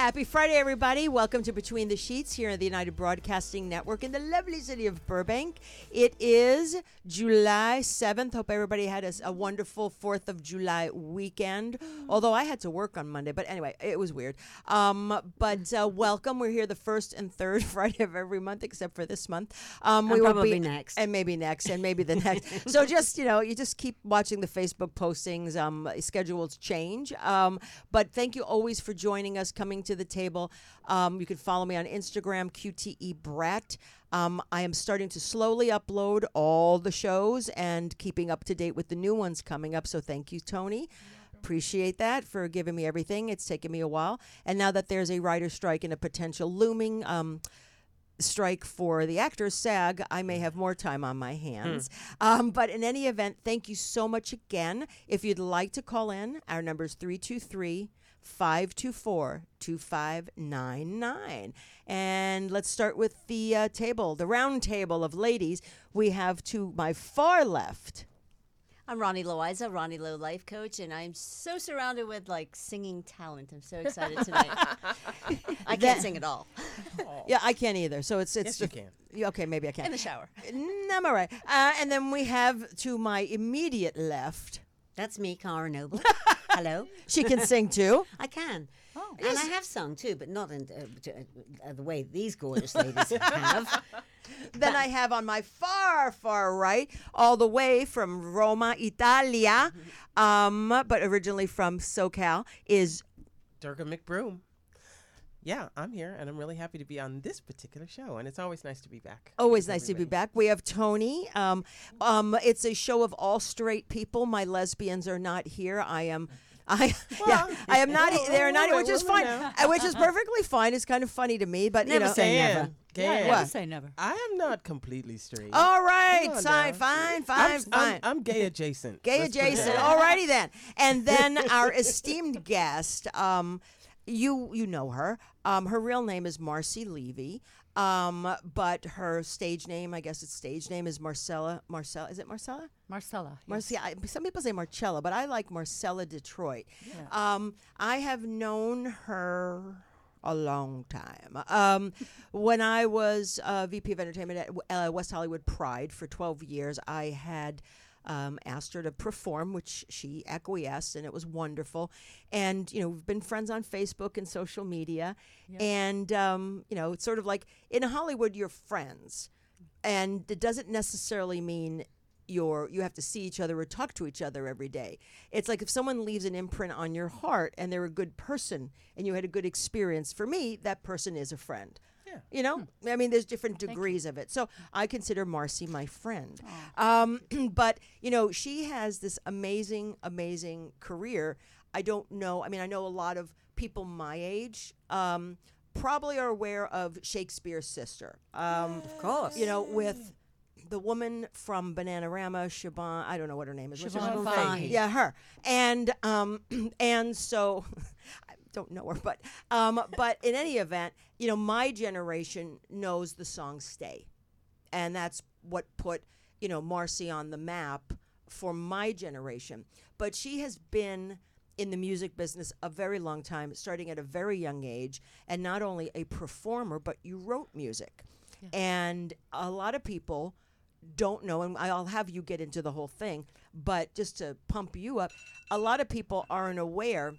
Happy Friday, everybody. Welcome to Between the Sheets here on the United Broadcasting Network in the lovely city of Burbank. It is July 7th. Hope everybody had a, a wonderful 4th of July weekend. Although I had to work on Monday, but anyway, it was weird. Um, but uh, welcome. We're here the first and third Friday of every month, except for this month. Um, And will probably be next. and maybe next, and maybe the next. so just you know, you just keep watching the Facebook postings. Um, schedules change. Um, but thank you always for joining us, coming to the table. Um, you can follow me on Instagram, QTE Brat. Um, I am starting to slowly upload all the shows and keeping up to date with the new ones coming up. So thank you, Tony. Appreciate that for giving me everything. It's taken me a while. And now that there's a writer strike and a potential looming um, strike for the actors SAG, I may have more time on my hands. Um, but in any event, thank you so much again. If you'd like to call in, our number is 323 524 2599. And let's start with the uh, table, the round table of ladies. We have to my far left. I'm Ronnie Loiza, Ronnie Low Life Coach, and I'm so surrounded with like singing talent. I'm so excited tonight. I can't sing at all. Yeah, I can't either. So it's it's Yes, you can. Okay, maybe I can. In the shower. No, I'm all right. Uh, and then we have to my immediate left. That's me, Cara Noble. Hello. She can sing too. I can. Oh, and I have sung too, but not in uh, t- uh, the way these gorgeous ladies have. Then I have on my far, far right, all the way from Roma, Italia, um, but originally from SoCal, is Durga McBroom. Yeah, I'm here, and I'm really happy to be on this particular show, and it's always nice to be back. always with nice to be back. We have Tony. Um, um, it's a show of all straight people. My lesbians are not here. I am. I yeah, I am not. well, they're not, well, which is fine, now. uh, which is perfectly fine. It's kind of funny to me, but you Never know. say never. Gan, Gan, What? say never. I am not completely straight. All right, fine, fine, fine, I'm, fine. I'm, I'm gay adjacent. Gay Let's put adjacent. that way. Alrighty then. And then our esteemed guest, um, you you know her. Um, her real name is Marcy Levy. Um, but her stage name, I guess its stage name is Marcella. Marcella, is it Marcella? Marcella. yes. I, some people say Marcella, but I like Marcella Detroit. Um, I have known her a long time. Um, when I was uh, VP of Entertainment at uh, West Hollywood Pride for 12 years, I had. Um, asked her to perform, which she acquiesced, and it was wonderful. And you know, we've been friends on Facebook and social media, and um, you know, it's sort of like in Hollywood, you're friends, and it doesn't necessarily mean you're you have to see each other or talk to each other every day. It's like if someone leaves an imprint on your heart and they're a good person and you had a good experience. For me, that person is a friend. Yeah. You know, I mean, there's different degrees of it. So I consider Marcy my friend. Um, but you know, she has this amazing, amazing career. I don't know. I mean, I know a lot of people my age. Um, probably are aware of Shakespeare's sister. Um, Of course. you know, with the woman from Bananarama, Siobhan, I don't know what her name is. Siobhan name? Fahey. Yeah, her. And um, and so don't know her, but um, but in any event, you know, my generation knows the song "Stay," and that's what put you know Marcy on the map for my generation. But she has been in the music business a very long time, starting at a very young age, and not only a performer, but you wrote music. And a lot of people don't know, and I'll have you get into the whole thing, but just to pump you up, a lot of people aren't aware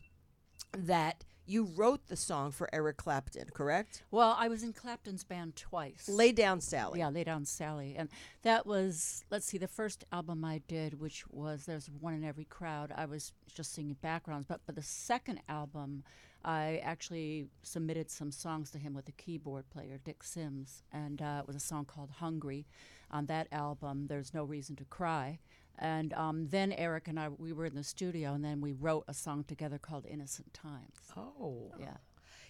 that you wrote the song for Eric Clapton, correct? Well, I was in Clapton's band twice. Lay Down Sally. Yeah, Lay Down Sally. And that was, let's see, the first album I did, which was There's One in Every Crowd, I was just singing backgrounds. But for the second album, I actually submitted some songs to him with a keyboard player, Dick Sims. And uh, it was a song called Hungry. On that album, There's No Reason to Cry. And um, then Eric and I, we were in the studio, and then we wrote a song together called Innocent Times. Oh. Yeah.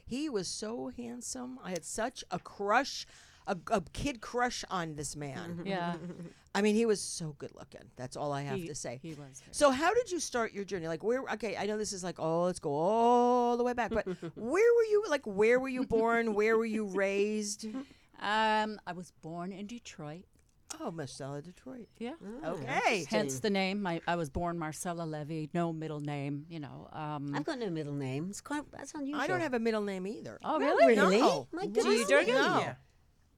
He was so handsome. I had such a crush, a, a kid crush on this man. Yeah. I mean, he was so good looking. That's all I have He- to say. he was very- So, how did you start your journey? Like, where? Okay, I know this is like, oh, let's go all the way back, but where were you? Like, where were you born? where were you raised? Um, I was born in Detroit. Oh, Marcella Detroit. Yeah. Okay. Hence the name. My, I was born Marcella Levy, no middle name. You know. Um, I've got no middle name. It's quite that's unusual. I don't have a middle name either. oh really? really. No. My Do goodness. you, Durgan? No. Yeah.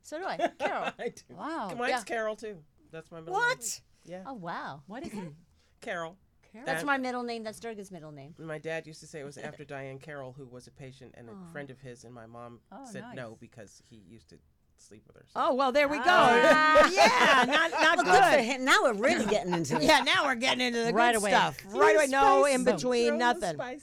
So do I. Carol. I do. Wow. Mine's yeah. Carol too. That's my middle What? name. Yeah. Oh wow. What is it? Carol. Carol. That's That- my middle name. That's Durgan's middle name. My dad used to say it was after Diahann Carroll, who was a patient and a friend of his, and my mom Oh, said no because he used to sleep with her. So. Oh well, there we go. Ah. yeah, not not Well, good for good. him. Now we're really getting into it. Yeah, now we're getting into the Right good away. stuff. Right away. No in between, the nothing. Right.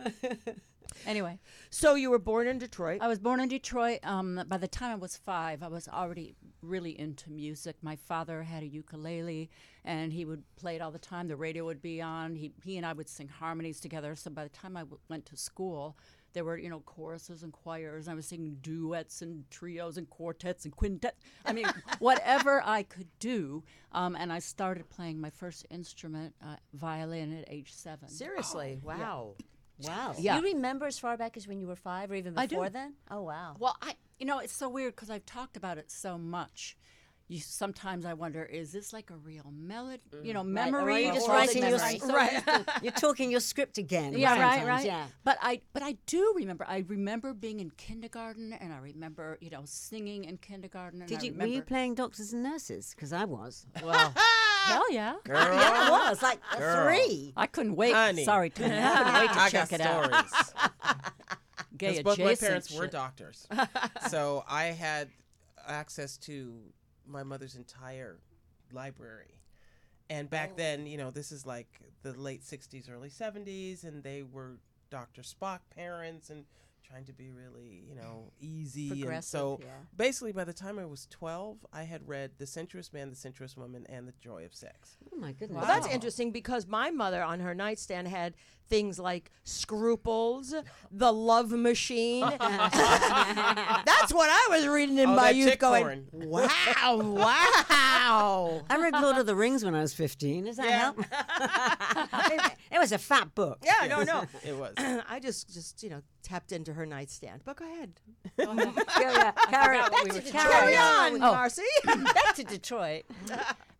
Anyway, So you were born in Detroit. I was born in Detroit. Um, by the time I was five, I was already really into music. My father had a ukulele, and he would play it all the time. The radio would be on. He he and I would sing harmonies together. So by the time I w- went to school, there were you know choruses and choirs. And I was singing duets and trios and quartets and quintets. I mean, whatever I could do. Um, and I started playing my first instrument, uh, violin, at age seven. Seriously, wow. Wow. Yeah. You remember as far back as when you were five or even I do. before then? Oh wow. Well, I you know it's so weird because I've talked about it so much. You sometimes I wonder is this like a real melody, mm. you know, Right, or memory? are you just or is writing your memory? So right? You're talking your script again. Yeah, right, sometimes, right. Yeah. But I, but I do remember. I remember being in kindergarten, and I remember, you know, singing in kindergarten. And Did I you? Were you playing doctors and nurses? Because I was. Well, hell yeah! Girl. yeah, I was like Girl. three. I couldn't wait. Honey. Sorry, Tony. I couldn't wait to I check got it out. stories. Gay 'Cause both my adjacent parents were doctors, so I had access to my mother's entire library. And Oh. back then, you know, this is like the late '60s, early '70s, and they were Dr. Spock parents and trying to be really, you know, easy. And so, yeah. basically, by the time I was 12, I had read *The Sensuous Man, the Sensuous Woman*, and *The Joy of Sex*. Oh my goodness. Well, that's interesting because my mother on her nightstand had things like Scruples, The Love Machine. that's what I was reading in Oh, my youth, going, porn. "Wow, wow." I read Lord of the Rings when I was 15. Does that Yeah. help? It, it was a fat book. Yeah, no, no. It was. I just, just you know, tapped into her nightstand. But go ahead, yeah, yeah. Carry, what we were to talking carry on, Oh. Marcy. Back to Detroit.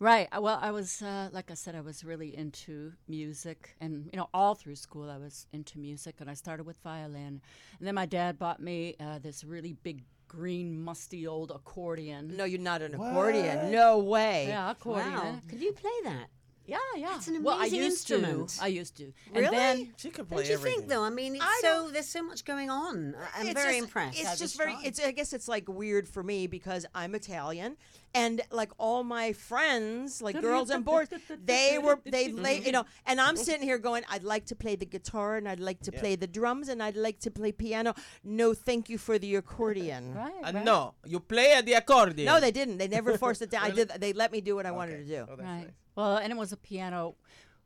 Right. uh, Well, I was, uh, like I said, I was really into music, and you know, all through school, I was into music, and I started with violin, and then my dad bought me uh, this really big green, musty old accordion. no, you're not an accordion. No way. Yeah, accordion. Wow. Can you play that? Yeah, yeah. That's an well, I amazing used instrument. to. I used to. Really? And then She could play Don't you everything. think though? I mean, it's I so there's so much going on. I- I'm It's very just- impressed. It's Gotta just very. strong. It's. I guess it's like weird for me because I'm Italian, and like all my friends, like girls and boys, they were they lay, you know, and I'm sitting here going, I'd like to play the guitar and I'd like to play the drums and I'd like to play piano. No, thank you for the accordion. right, Uh, right. no, you play at the accordion. No, they didn't. They never forced it down. I did. They let me do what I wanted to do. Oh, that's Right. nice. Well, and it was a piano.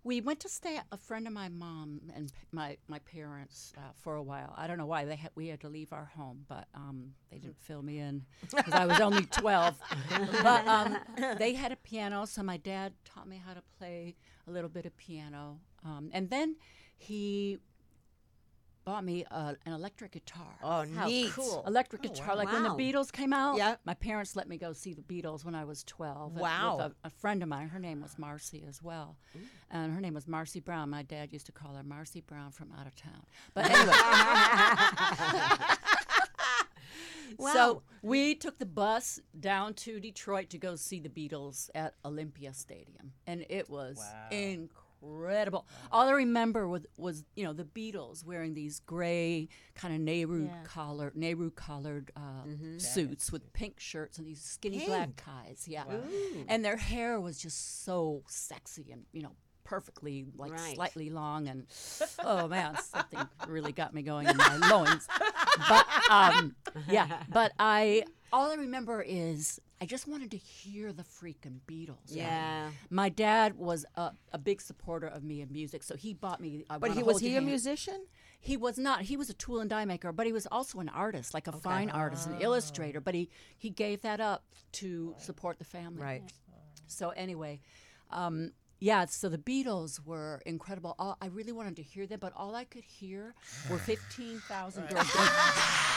We went to stay at a friend of my mom and my my parents uh, for a while. I don't know why they had we had to leave our home, but um, they didn't fill me in because I was only twelve. but um, they had a piano, so my dad taught me how to play a little bit of piano, um, and then he bought me uh, an electric guitar. Oh, How neat. cool. Electric Oh, guitar, wow. like when the Wow. Beatles came out. Yeah. My parents let me go see the Beatles when I was 12. with- Wow. With a, a friend of mine. Her name was Marcy as well. And her name was Marcy Brown. My dad used to call her Marcy Brown from out of town. But anyway. So we took the bus down to Detroit to go see the Beatles at Olympia Stadium, and it was incredible. All I remember was, was you know the Beatles wearing these gray kind of Nehru Yeah. collar Nehru collared uh, suits with pink shirts and these skinny black ties, yeah, and their hair was just so sexy and you know perfectly like Right. slightly long and oh man something really got me going in my loins. But um yeah but i all i remember is i just wanted to hear the freaking beatles Yeah. my dad was a, a big supporter of me in music so he bought me I But Wanna he was Hold he a Hand. musician? he was not he was a tool and die maker but he was also an artist like a fine artist an illustrator but he he gave that up to support the family Right. so anyway, um, yeah. So the Beatles were incredible. All, I really wanted to hear them, but all I could hear were fifteen thousand girls going.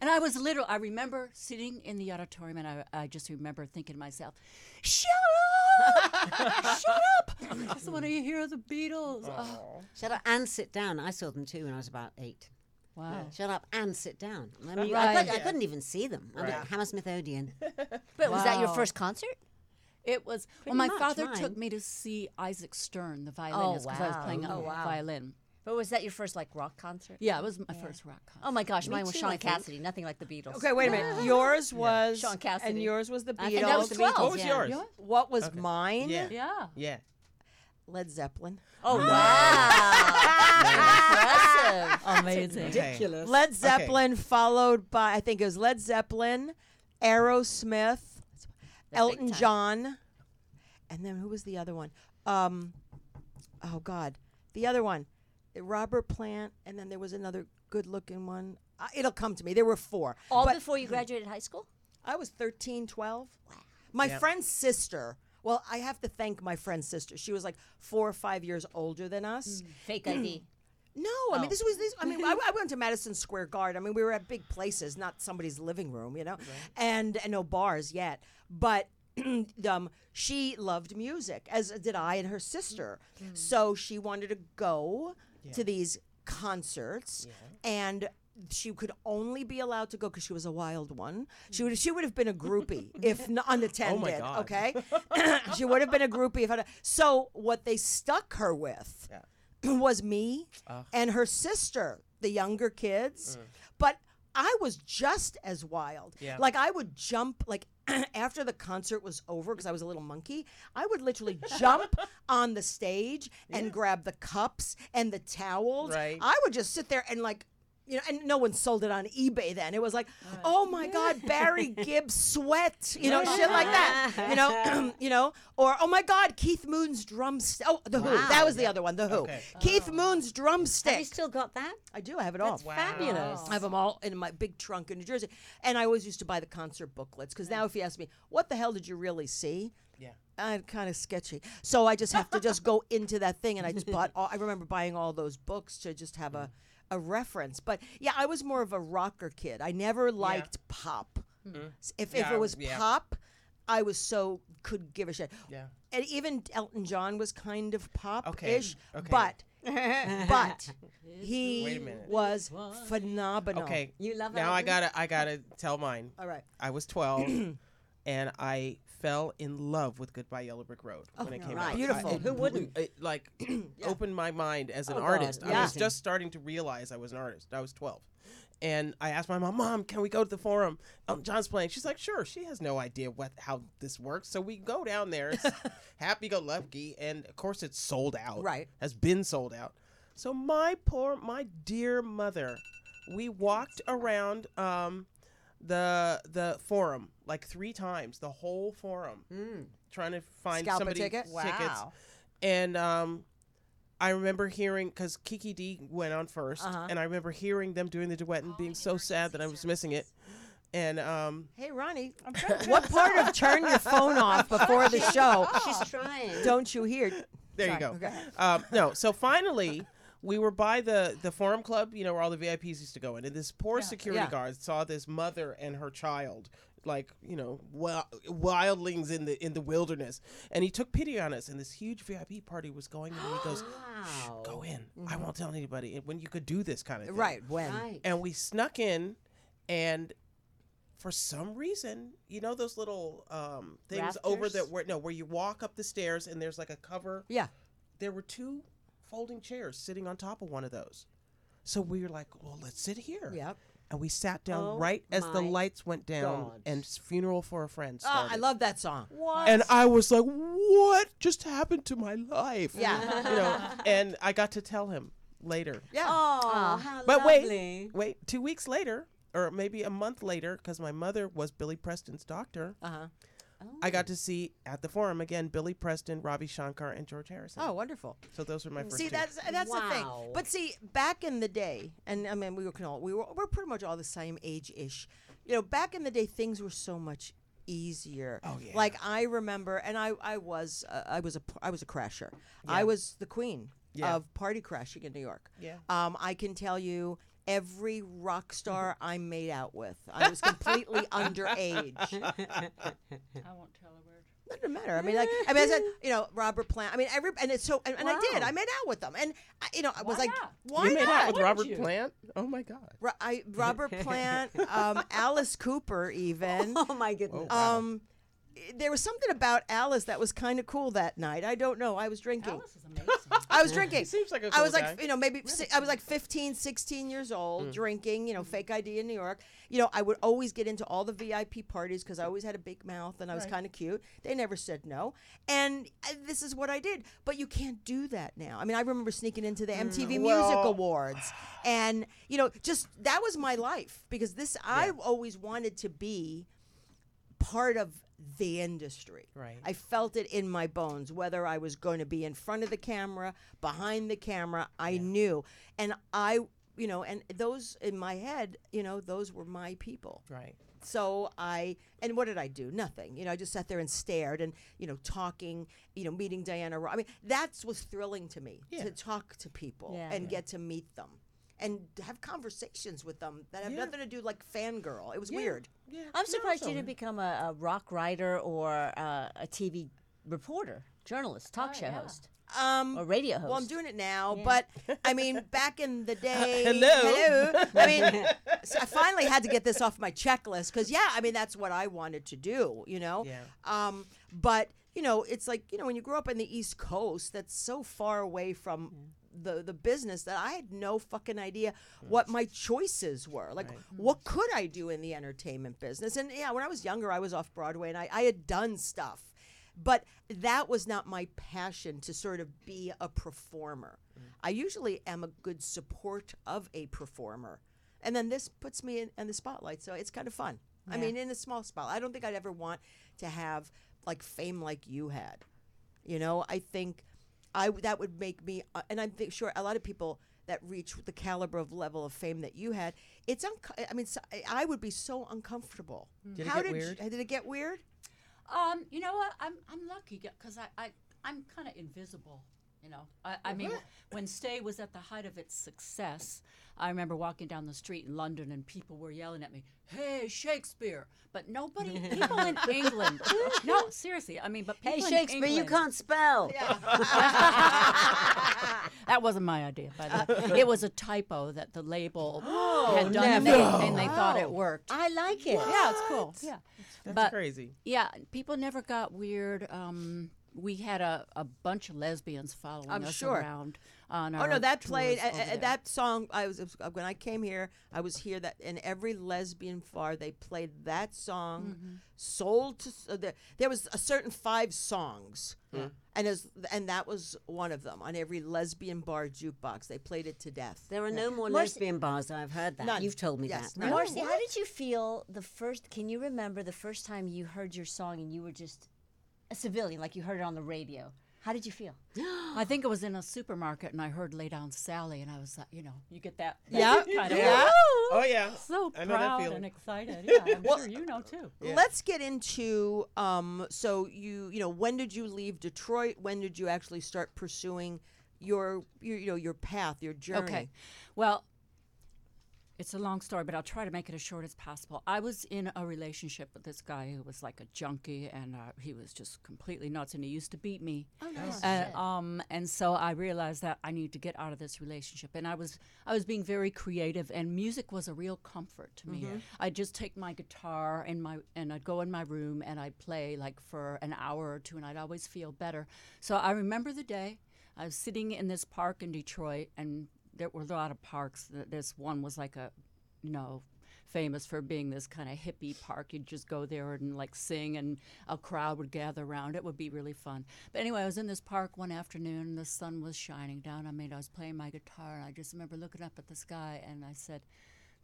And I was literal. I remember sitting in the auditorium, and I, I just remember thinking to myself, "Shut up! Shut up! I just want to hear the Beatles." Oh, Shut up and sit down. I saw them too when I was about eight. wow. Shut up and sit down. I mean, I, Right. could, I couldn't even see them. I'm Right. a Hammersmith Odeon. But was that your first concert? It was Pretty well. My much father mine. took me to see Isaac Stern, the violinist, oh, because I was playing Oh, a wow. violin. But was that your first like rock concert? Yeah, it was my first rock concert. Oh my gosh, Me mine was too, I Sean think. Cassidy. Nothing like the Beatles. Okay, wait a minute. Yours was Shaun Cassidy. and yours was the I Beatles. think that was the 12. What was yeah. yours? Yeah. what was Okay. mine? Yeah. Yeah. Yeah. Led Zeppelin. Oh wow! Impressive. Amazing. Okay. Led Zeppelin followed by I think it was Led Zeppelin, Aerosmith, Elton time. John, and then who was the other one? Um, oh God, the other one, Robert Plant, and then there was another good-looking one. Uh, it'll come to me. There were four. All but before you graduated high school? I was 13, 12. My Yep. friend's sister. Well, I have to thank my friend's sister. She was like four or five years older than us. Fake ID. No, I mean Oh. this was this. I mean, I, I went to Madison Square Garden. I mean, we were at big places, not somebody's living room, you know, right. and, and no bars yet. But um, she loved music, as did I and her sister. So she wanted to go to these concerts, and she could only be allowed to go because she was a wild one. Mm. She would she would have been a groupie if not unattended. Oh God. Okay, she would have been a groupie if. I, so what they stuck her with Yeah. was me Ugh. and her sister, the younger kids. Mm. But I was just as wild. Yeah. Like I would jump like after the concert was over because I was a little monkey. I would literally jump on the stage and grab the cups and the towels. Right. I would just sit there and like you know, and no one sold it on eBay then. It was like, oh my God, Barry Gibb's sweat, you know, shit like that, you know, you know, or oh my God, Keith Moon's drumstick. Oh, the Who. That was the other one, the Who. Okay. Keith Moon's drumstick. Have you still got that? I do. I have it all. That's Wow. fabulous. I have them all in my big trunk in New Jersey, and I always used to buy the concert booklets because now, if you ask me, what the hell did you really see? Yeah. Uh, kind of sketchy. So I just have to just go into that thing, and I just bought. All, I remember buying all those books to just have a a reference. But yeah, I was more of a rocker kid. I never liked pop. Mm-hmm. S- If if Yeah, it was yeah. pop, I was so could give a shit. Yeah. And even Elton John was kind of pop ish, okay. okay. but but he Wait a minute. was phenomenal. Okay. You love Now I gotta I gotta tell mine. All right. I was 12, and I fell in love with Goodbye Yellow Brick Road when it came right. out. Beautiful. I- it Who wouldn't? It like opened my mind as an Oh, God, artist. I was just starting to realize I was an artist. I was 12. And I asked my mom, "Mom, can we go to the forum? Elton John's playing." She's like, "Sure." She has no idea what how this works, so we go down there. It's happy go lucky, and of course it's sold out. Right. has been sold out. So my poor, my dear mother, we walked around um, the the forum like three times, the whole forum, trying to find Scalp a somebody ticket? tickets. Wow. And um, I remember hearing because Kiki Dee went on 1st Uh-huh. and I remember hearing them doing the duet and being so sad that I was missing it. And um, Hey, Ronnie, what part of turn your phone off before the show She's trying. don't you hear? there you go. okay. Um, no, so finally, we were by the the Forum Club, you know, where all the VIPs used to go in, and this poor security Yeah. guard saw this mother and her child, like you know, wildlings in the in the wilderness, and he took pity on us. And this huge VIP party was going, and he goes, "Shh, Wow. "Go in. I won't tell anybody." And when you could do this kind of thing, Right, when? Right. and we snuck in and for some reason you know those little um, things over Rafters? that where no where you walk up the stairs and there's like a cover Yeah. there were two folding chairs sitting on top of one of those so we were like well let's sit here Yep. and we sat down Oh right as the my lights went down God. and funeral for a friend Oh, started. I love that song. What? and I was like, "What just happened to my life?" Yeah. you know. And I got to tell him later. Yeah. Oh, how But lovely. wait, wait. Two weeks later, or maybe a month later, because my mother was Billy Preston's doctor, Uh huh. I got to see at the forum again Billy Preston, Ravi Shankar, and George Harrison. Oh, wonderful. so those were my first. See, two. that's that's the thing. But see, back in the day, and I mean, we were all we were we're pretty much all the same age ish. You know, back in the day, things were so much easier. Oh, yeah. Like I remember, and I I was uh, I was a I was a crasher. Yeah. I was the queen Yeah. of party crashing in New York. Yeah. Um, I can tell you, every rock star I made out with. I was completely underage. I won't tell a word. Doesn't matter. I mean, like, I mean, I said, you know, Robert Plant. I mean, every and it's so, and, and I did. I made out with them, and I, you know, I was Why like, not? why you made not? out with Wouldn't Robert you? Plant? Oh my God. Ro- I, Robert Plant, um, Alice Cooper, even. Oh my goodness. Wow. There was something about Alice that was kind of cool that night. I don't know. I was drinking. Alice is amazing. I was drinking. He seems like a I cool was like, guy. you know, maybe si- I was like 15, 16 years old, Mm. drinking, you know, fake ID in New York. You know, I would always get into all the VIP parties because I always had a big mouth and I was Right. kind of cute. They never said no. And uh, this is what I did. But you can't do that now. I mean, I remember sneaking into the MTV Music Mm, Well- Awards. And, you know, just that was my life because this, I always wanted to be part of the industry. Right. I felt it in my bones, whether I was going to be in front of the camera, behind the camera, I knew. And I, you know, and those in my head, you know, those were my people. Right. So I, and what did I do? Nothing. You know, I just sat there and stared and, you know, talking, you know, meeting Diana Ross. I mean, that's was thrilling to me Yeah. to talk to people Yeah. and Yeah. get to meet them and have conversations with them that have Yeah. nothing to do like fangirl. It was Yeah. weird. Yeah. I'm No, surprised you didn't become a, a rock writer or uh, a TV reporter, journalist, talk Oh, show yeah. host, Um, or radio host. Well, I'm doing it now, Yeah. but I mean, back in the day, Hello. hello. I mean, so I finally had to get this off my checklist because, yeah, I mean, that's what I wanted to do, you know. Yeah. Um, but you know, it's like you know, when you grow up in the East Coast, that's so far away from. The, the business that I had no fucking idea what my choices were. Like, Right. what could I do in the entertainment business? And yeah, when I was younger, I was off Broadway and I, I had done stuff but that was not my passion to sort of be a performer. Mm. I usually am a good support of a performer. And then this puts me in, in the spotlight. So it's kind of fun. I mean, in a small spot. I don't think I'd ever want to have like fame like you had. You know, I think I w- that would make me, uh, and I'm think, sure a lot of people that reach the caliber of level of fame that you had. It's unco- I mean, so, I- I would be so uncomfortable. Did it How get did weird? You, did it get weird? Um, you know what? I'm I'm lucky because I, I I'm kind of invisible. You know, I, I mean, when Stay was at the height of its success, I remember walking down the street in London and people were yelling at me, "Hey, Shakespeare!" But nobody, people in England, no, seriously, I mean, but people hey, in Shakespeare, you can't spell. That wasn't my idea, by the way. It was a typo that the label had done, and they, and they thought it worked. I like it. Yeah, it's cool. Yeah, That's but crazy. yeah, people never got weird. Um, we had a, a bunch of lesbians following I'm us sure. around on Oh our no, that played uh, over uh, there. that song. I was uh, when I came here. I was here that in every lesbian bar they played that song. Mm-hmm. Sold to uh, there, there was a certain five songs, and as and that was one of them on every lesbian bar jukebox. They played it to death. There are no more Marcy- lesbian bars. I've heard that. None. You've told me Yes, that. none. Marcy, how did you feel the first? Can you remember the first time you heard your song and you were just a civilian, like you heard it on the radio? How did you feel? I think it was in a supermarket, and I heard "Lay Down Sally," and I was like, you know, you get that, that Yeah, kind of yeah. Oh yeah. so I know that proud and excited. Yeah, I'm sure you know too. Yeah. Let's get into um. So you you know when did you leave Detroit? When did you actually start pursuing your your you know your path, your journey? Okay. Well, it's a long story, but I'll try to make it as short as possible. I was in a relationship with this guy who was like a junkie, and uh, he was just completely nuts, and he used to beat me. Oh, nice. Uh, um, and so I realized that I need to get out of this relationship, and I was I was being very creative, and music was a real comfort to me. I'd just take my guitar and my and I'd go in my room and I'd play like for an hour or two, and I'd always feel better. So I remember the day I was sitting in this park in Detroit, and there were a lot of parks. This one was like a, you know, famous for being this kind of hippie park. You'd just go there and like sing, and a crowd would gather around. It would be really fun. But anyway, I was in this park one afternoon, and the sun was shining down on me. And I was playing my guitar, and I just remember looking up at the sky, and I said,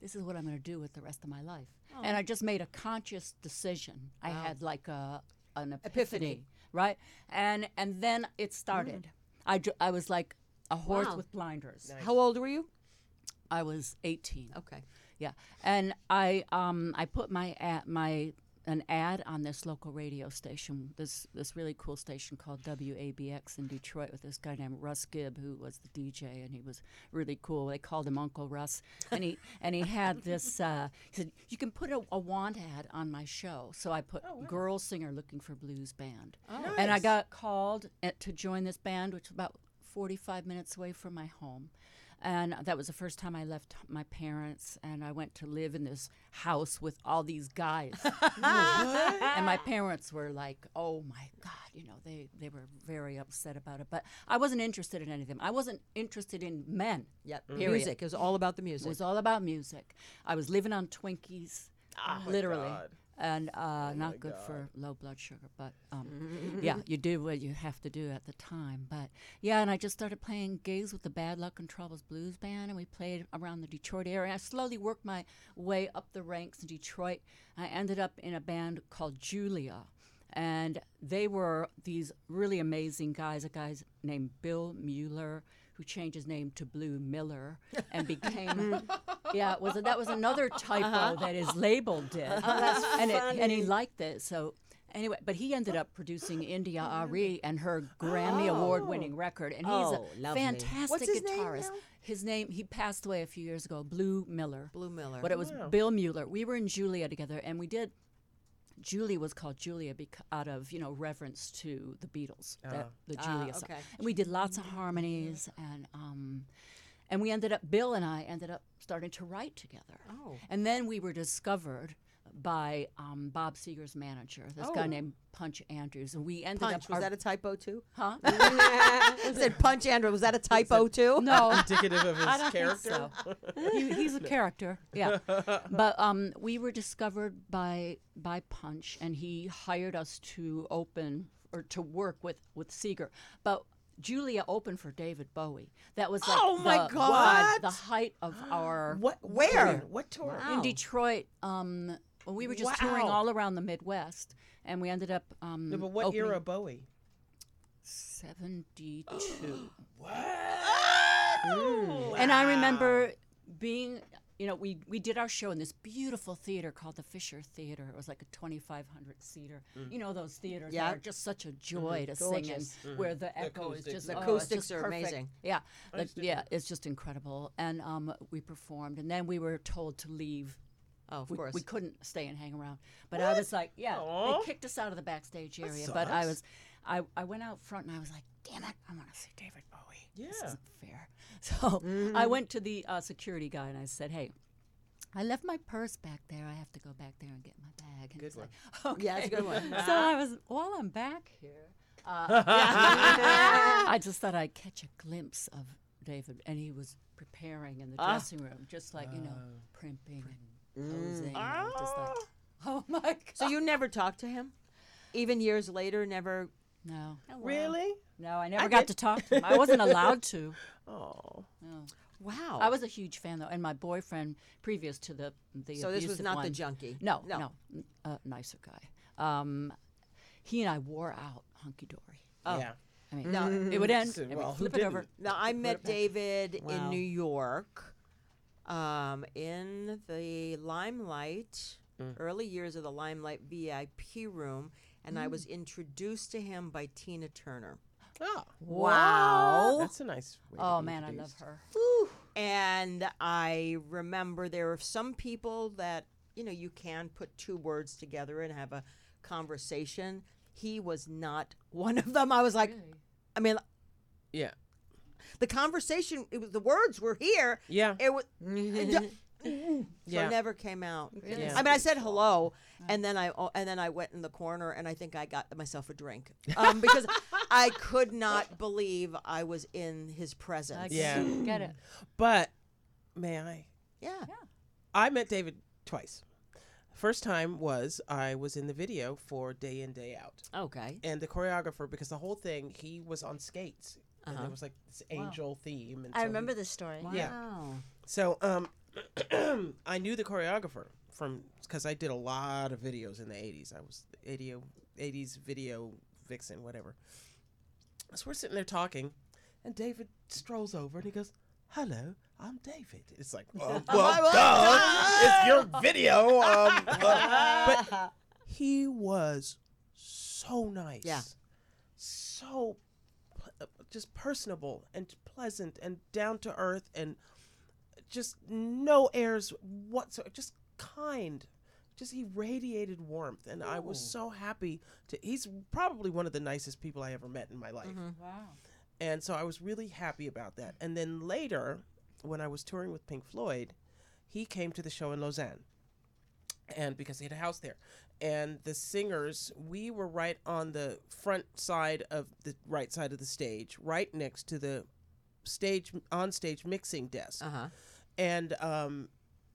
"This is what I'm going to do with the rest of my life." Oh. And I just made a conscious decision. I had like a an epiphany, right? And and then it started. Mm. I, ju- I was like a horse Wow. with blinders. How old were you? I was 18. Okay. Yeah, and I um I put my a- my an ad on this local radio station, this this really cool station called WABX in Detroit, with this guy named Russ Gibb, who was the DJ, and he was really cool. They called him Uncle Russ, and he and he had this. Uh, he said, "You can put a, a want ad on my show." So I put "girl singer looking for blues band," and I got called at, to join this band, which was about 45 minutes away from my home. And that was the first time I left my parents, and I went to live in this house with all these guys. and my parents were like, "Oh my God," you know, they they were very upset about it. But I wasn't interested in any of them. I wasn't interested in men. Yep. Mm. Period. Music. It was all about the music. It was all about music. I was living on Twinkies, oh literally, God. And uh, not good for low blood sugar. But um, yeah, you do what you have to do at the time. But yeah, and I just started playing gigs with the Bad Luck and Troubles Blues Band, and we played around the Detroit area. I slowly worked my way up the ranks in Detroit. I ended up in a band called Julia. And they were these really amazing guys. A guy named Bill Mueller, who changed his name to Blue Miller and became yeah it was that was another typo uh-huh. that his label did oh, and it, and he liked it so anyway but he ended up producing India.Arie and her Grammy oh. award winning record and he's Oh, a lovely. fantastic his name guitarist now? his name he passed away a few years ago Blue Miller Blue Miller. but it was Bill Mueller. We were in Julia together, and we did. Julia was called Julia bec- out of you know reverence to the Beatles, that, the Julia song. okay. And we did lots of harmonies, and um, and we ended up. Bill and I ended up starting to write together. Oh. And then we were discovered by um, Bob Seger's manager, this guy Oh. named Punch Andrews, and we ended Punch. up. Was our- that a typo too? huh? I said Punch Andrew. Was that a typo too? No, Indicative of his I don't character. think so. he, he's a character, yeah. But um, we were discovered by by Punch, and he hired us to open or to work with with Seger. But Julia opened for David Bowie. That was like Oh, my the, God. the height of our What? Where? tour? What tour? in Detroit. Um, well, we were just touring all around the Midwest, and we ended up um, No, but what opening era Bowie? Seventy two. Wow! And I remember being, you know, we we did our show in this beautiful theater called the Fisher Theater. It was like a 2,500 seater. You know those theaters Yeah. that are just such a joy to sing in, where the echo is acoustics. just The oh, acoustics just are perfect. amazing. Yeah, like, yeah, it's just incredible. And um, we performed, and then we were told to leave. Oh, of We, course. we couldn't stay and hang around, but I was like, yeah, Aw. they kicked us out of the backstage area. But I was, I, I went out front and I was like, damn it, I want to see David Bowie. Yeah. This isn't fair. So I went to the uh, security guy and I said, hey, I left my purse back there. I have to go back there and get my bag. And Good one. like, okay. Yeah, it's a good one. so I was while I'm back here. Uh, I just thought I'd catch a glimpse of David, and he was preparing in the Ah. dressing room, just like you know, primping and posing. and just like, oh my god! So you never talked to him, even years later. Never. no, Really? no, I never I got did. to talk to him. I wasn't allowed to. Oh. No. Wow. I was a huge fan though, and my boyfriend, previous to the the So this was abusive not the one- junkie. No, No. no, n- a nicer guy. Um, he and I wore out hunky dory. Yeah. I mean, No. it would end. So, and well, we'd who flip it over. didn't? Now I met David in Wow. New York, um, in the Limelight, Mm. early years of the Limelight VIP room, and I was introduced to him by Tina Turner. Oh. Wow. That's a nice. Way to Oh be man, I love introduced. her. And I remember there are some people that, you know, you can put two words together and have a conversation. He was not one of them. I was like, I mean, Yeah. The conversation, it was, the words were here. Yeah. It was, mm-hmm. mm-hmm. so Yeah. it never came out. Yeah. I mean, I said hello, and then I oh, and then I went in the corner, and I think I got myself a drink um, because I could not believe I was in his presence. I Yeah. get it. But may I? yeah. I met David twice. First time was I was in the video for Day In Day Out, Okay. and the choreographer because the whole thing he was on skates, and Uh-huh. it was like this angel theme. And I so he- remember this story. Yeah. So um, I knew the choreographer from because I did a lot of videos in the '80s. I was the 80, 80s video vixen, whatever. So we're sitting there talking, and David strolls over and he goes, "Hello, I'm David." It's like, oh, well, duh, it's your video. Um, but, but he was so nice. Yeah. So p- uh, just personable and pleasant and down to earth and just no airs whatsoever. Just kind. Just he radiated warmth, and I was so happy to. He's probably one of the nicest people I ever met in my life. Mm-hmm. Wow. And so I was really happy about that. And then later, when I was touring with Pink Floyd, he came to the show in Lausanne. And because he had a house there. And the singers, we were right on the front side of the right side of the stage, right next to the stage on stage mixing desk. Uh huh. And um,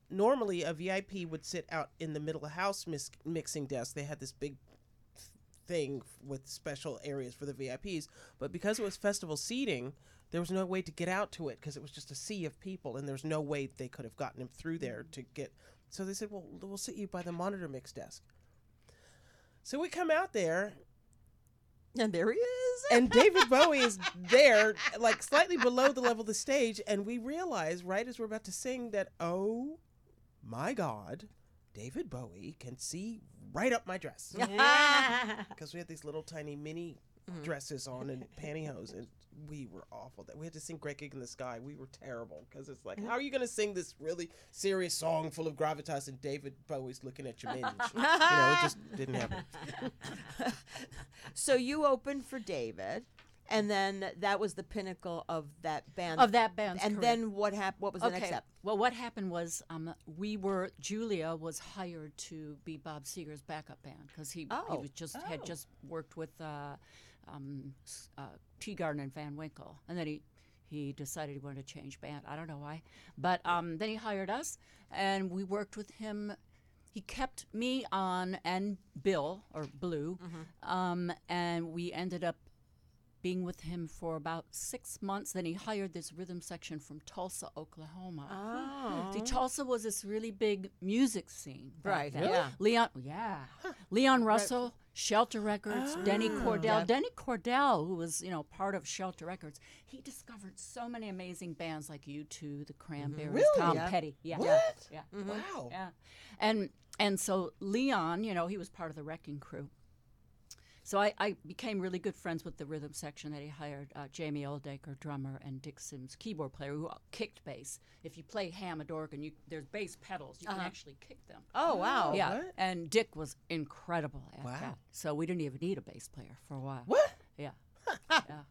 normally a VIP would sit out in the middle of house mis- mixing desk. They had this big thing with special areas for the VIPs, but because it was festival seating, there was no way to get out to it because it was just a sea of people, and there's no way they could have gotten him through there to get. So they said, "Well, we'll sit you by the monitor mix desk." So we come out there, And there he is. and David Bowie is there, like slightly below the level of the stage, and we realize right as we're about to sing that, oh my God, David Bowie can see right up my dress because we had these little tiny mini mm-hmm. dresses on and pantyhose, and we were awful. That we had to sing "Great Gig in the Sky." We were terrible because it's like, how are you going to sing this really serious song full of gravitas and David Bowie's looking at your minge? you know, it just didn't happen. So you opened for David, and then that was the pinnacle of that band. Of that band and career. then what happened? What was the next step? Well, what happened was um, we were Julia was hired to be Bob Seger's backup band because he, he Oh. was just had just worked with uh, um, uh, Teegarden and Van Winkle, and then he he decided he wanted to change band. I don't know why, but um, then he hired us, and we worked with him. He kept me on and Bill or Blue, um, and we ended up being with him for about six months. Then he hired this rhythm section from Tulsa, Oklahoma. Oh. See, Tulsa was this really big music scene. Right, then. Really? yeah. Leon, yeah. Leon Russell, Shelter Records, Denny ah. Cordell. Denny Cordell, who was, you know, part of Shelter Records, he discovered so many amazing bands like U2, The mm-hmm. Cranberries, Really? Tom Yeah. Petty. Yeah. What? Yeah. Wow. Yeah. And and so Leon, you know, he was part of the wrecking crew. So I, I became really good friends with the rhythm section that he hired uh, Jamie Oldaker, drummer, and Dick Sims, keyboard player, who kicked bass. If you play Hammond organ, you, there's bass pedals. You can actually kick them. Oh wow. yeah, what? and Dick was incredible at Wow. that. So we didn't even need a bass player for a while. What? Yeah. yeah.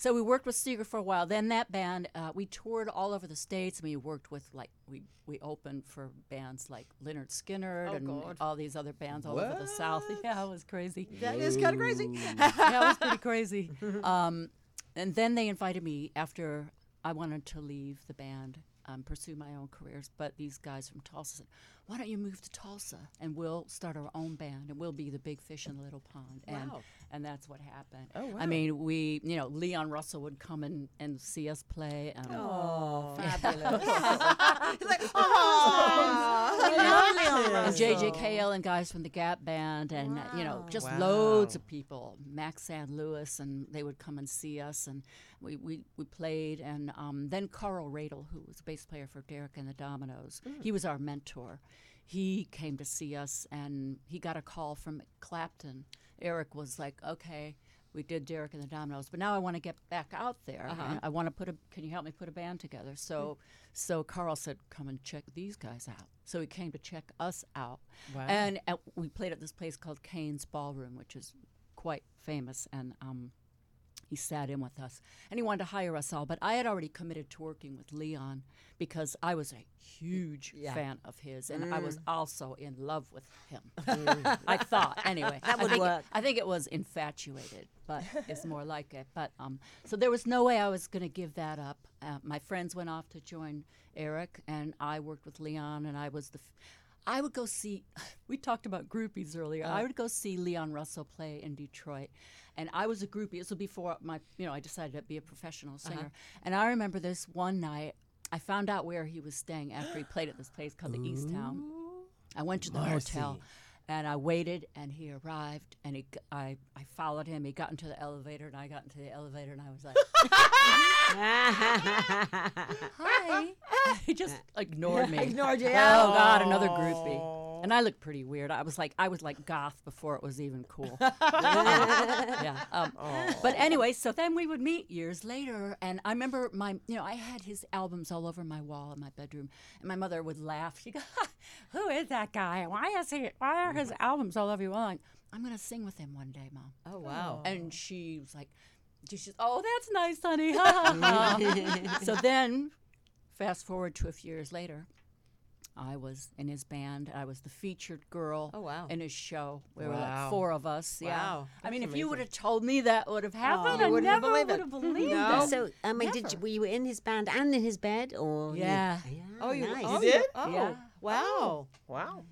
So we worked with Seger for a while. Then that band, uh, we toured all over the states. and We worked with like we we opened for bands like Lynyrd Skynyrd Oh, and God. all these other bands all over the South. Yeah, it was crazy. That is kind of crazy. yeah, it was pretty crazy. Um, and then they invited me after I wanted to leave the band, um, pursue my own careers. But these guys from Tulsa said, "Why don't you move to Tulsa and we'll start our own band and we'll be the big fish in the little pond." And Wow. And that's what happened. Oh, wow. I mean, we, you know, Leon Russell would come and, and see us play. Um, Oh, Fabulous. He's like, oh, and JJ Cale and guys from the Gap Band, and uh, you know, just loads of people. Max and Lewis, and they would come and see us, and we we, we played. And um, then Carl Radle, who was a bass player for Derek and the Dominos, he was our mentor. He came to see us, and he got a call from Clapton. Eric was like, "Okay." We did Derek and the Dominos, but now I want to get back out there. and I want to put a. Can you help me put a band together? So, so Carl said, "Come and check these guys out." So he came to check us out, Wow. and at, we played at this place called Cain's Ballroom, which is quite famous. And um, he sat in with us, and he wanted to hire us all. But I had already committed to working with Leon because I was a huge Yeah. fan of his, and I was also in love with him. I thought, anyway. That I would think, work. I think it was infatuated, but it's more like it. But um, so there was no way I was going to give that up. Uh, my friends went off to join Eric, and I worked with Leon, and I was the. F- I would go see. We talked about groupies earlier. I would go see Leon Russell play in Detroit, and I was a groupie. This was before my, you know, I decided to be a professional uh-huh. singer. And I remember this one night. I found out where he was staying after he played at this place called the Eastown. I went to the hotel and I waited and he arrived and he, I, I followed him. He got into the elevator and I got into the elevator and I was like, hi. he just ignored me. Ignored you. Oh God, another oh. groupie. And I looked pretty weird. I was like, I was like goth before it was even cool. yeah. Um, but anyway, so then we would meet years later, and I remember my, you know, I had his albums all over my wall in my bedroom, and my mother would laugh. She go, "Who is that guy? Why is he? Why are his albums all over your wall?" Like, I'm gonna sing with him one day, mom. Oh wow. And she was like, she's, oh, that's nice, honey. Ha, ha, ha." so then, fast forward to a few years later, I was in his band. I was the featured girl Oh, wow. in his show. We were like four of us. Yeah. Wow. I mean, That's if you would have told me that would have happened, you I wouldn't have never believed would it. have believed No. that. So, I mean, did you, were you in his band and in his bed, or you- Yeah. Oh, you, nice. oh, You did? Oh, Yeah. wow. Wow.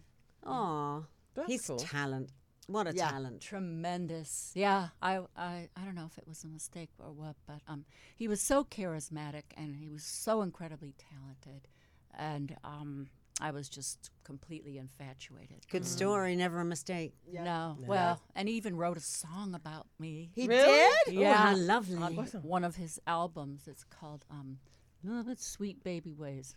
Aw, That's he's cool. talent. What a Yeah. talent. Tremendous. Yeah, I, I, I don't know if it was a mistake or what, but um, he was so charismatic and he was so incredibly talented, and um, I was just completely infatuated. Good story, never a mistake. No, well, and he even wrote a song about me. He Really? did? Oh, how lovely. on one of his albums. It's called um, "Love Its Sweet Baby Ways."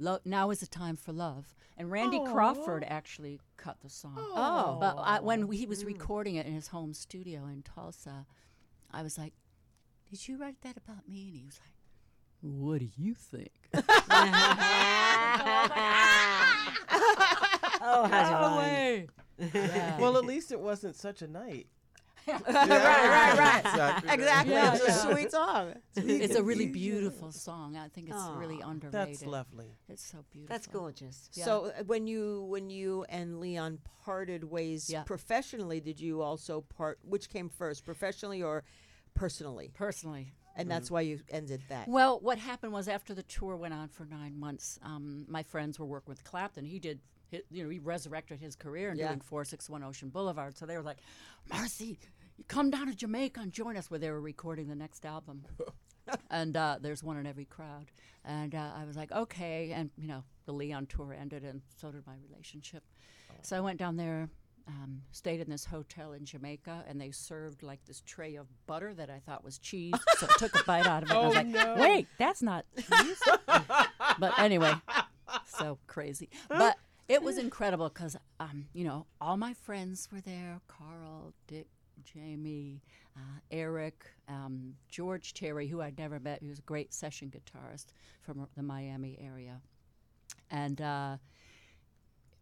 Lo- now is the time for love, and Randy Crawford actually cut the song. Oh. But I, when he was recording it in his home studio in Tulsa, I was like, "Did you write that about me?" And he was like, "What do you think?" Oh, how No divine. way. Yeah. Well, at least it wasn't such a night. right, right, right. Exactly. Exactly. Yeah, it's yeah. a sweet song. it's a really beautiful song. I think it's really Aw, underrated. That's lovely. It's so beautiful. That's gorgeous. Yeah. So uh, when you when you and Leon parted ways Yeah. professionally, did you also part? Which came first, professionally or personally? Personally, And that's why you ended that. Well, what happened was after the tour went on for nine months, um, my friends were working with Clapton. He did, hi you know, he resurrected his career and Yeah. doing 461 Ocean Boulevard. So they were like, Marcy, you come down to Jamaica and join us, where they were recording the next album. and uh, there's one in every crowd. And uh, I was like, okay. And, you know, the Leon tour ended, and so did my relationship. So I went down there. Um, stayed in this hotel in Jamaica, and they served like this tray of butter that I thought was cheese. so I took a bite out of it. and I was Oh, like, no. "Wait, that's not cheese." but anyway, so crazy. But it was incredible because, um, you know, all my friends were there: Carl, Dick, Jamie, uh, Eric, um, George Terry, who I'd never met. He was a great session guitarist from the Miami area, and. Uh,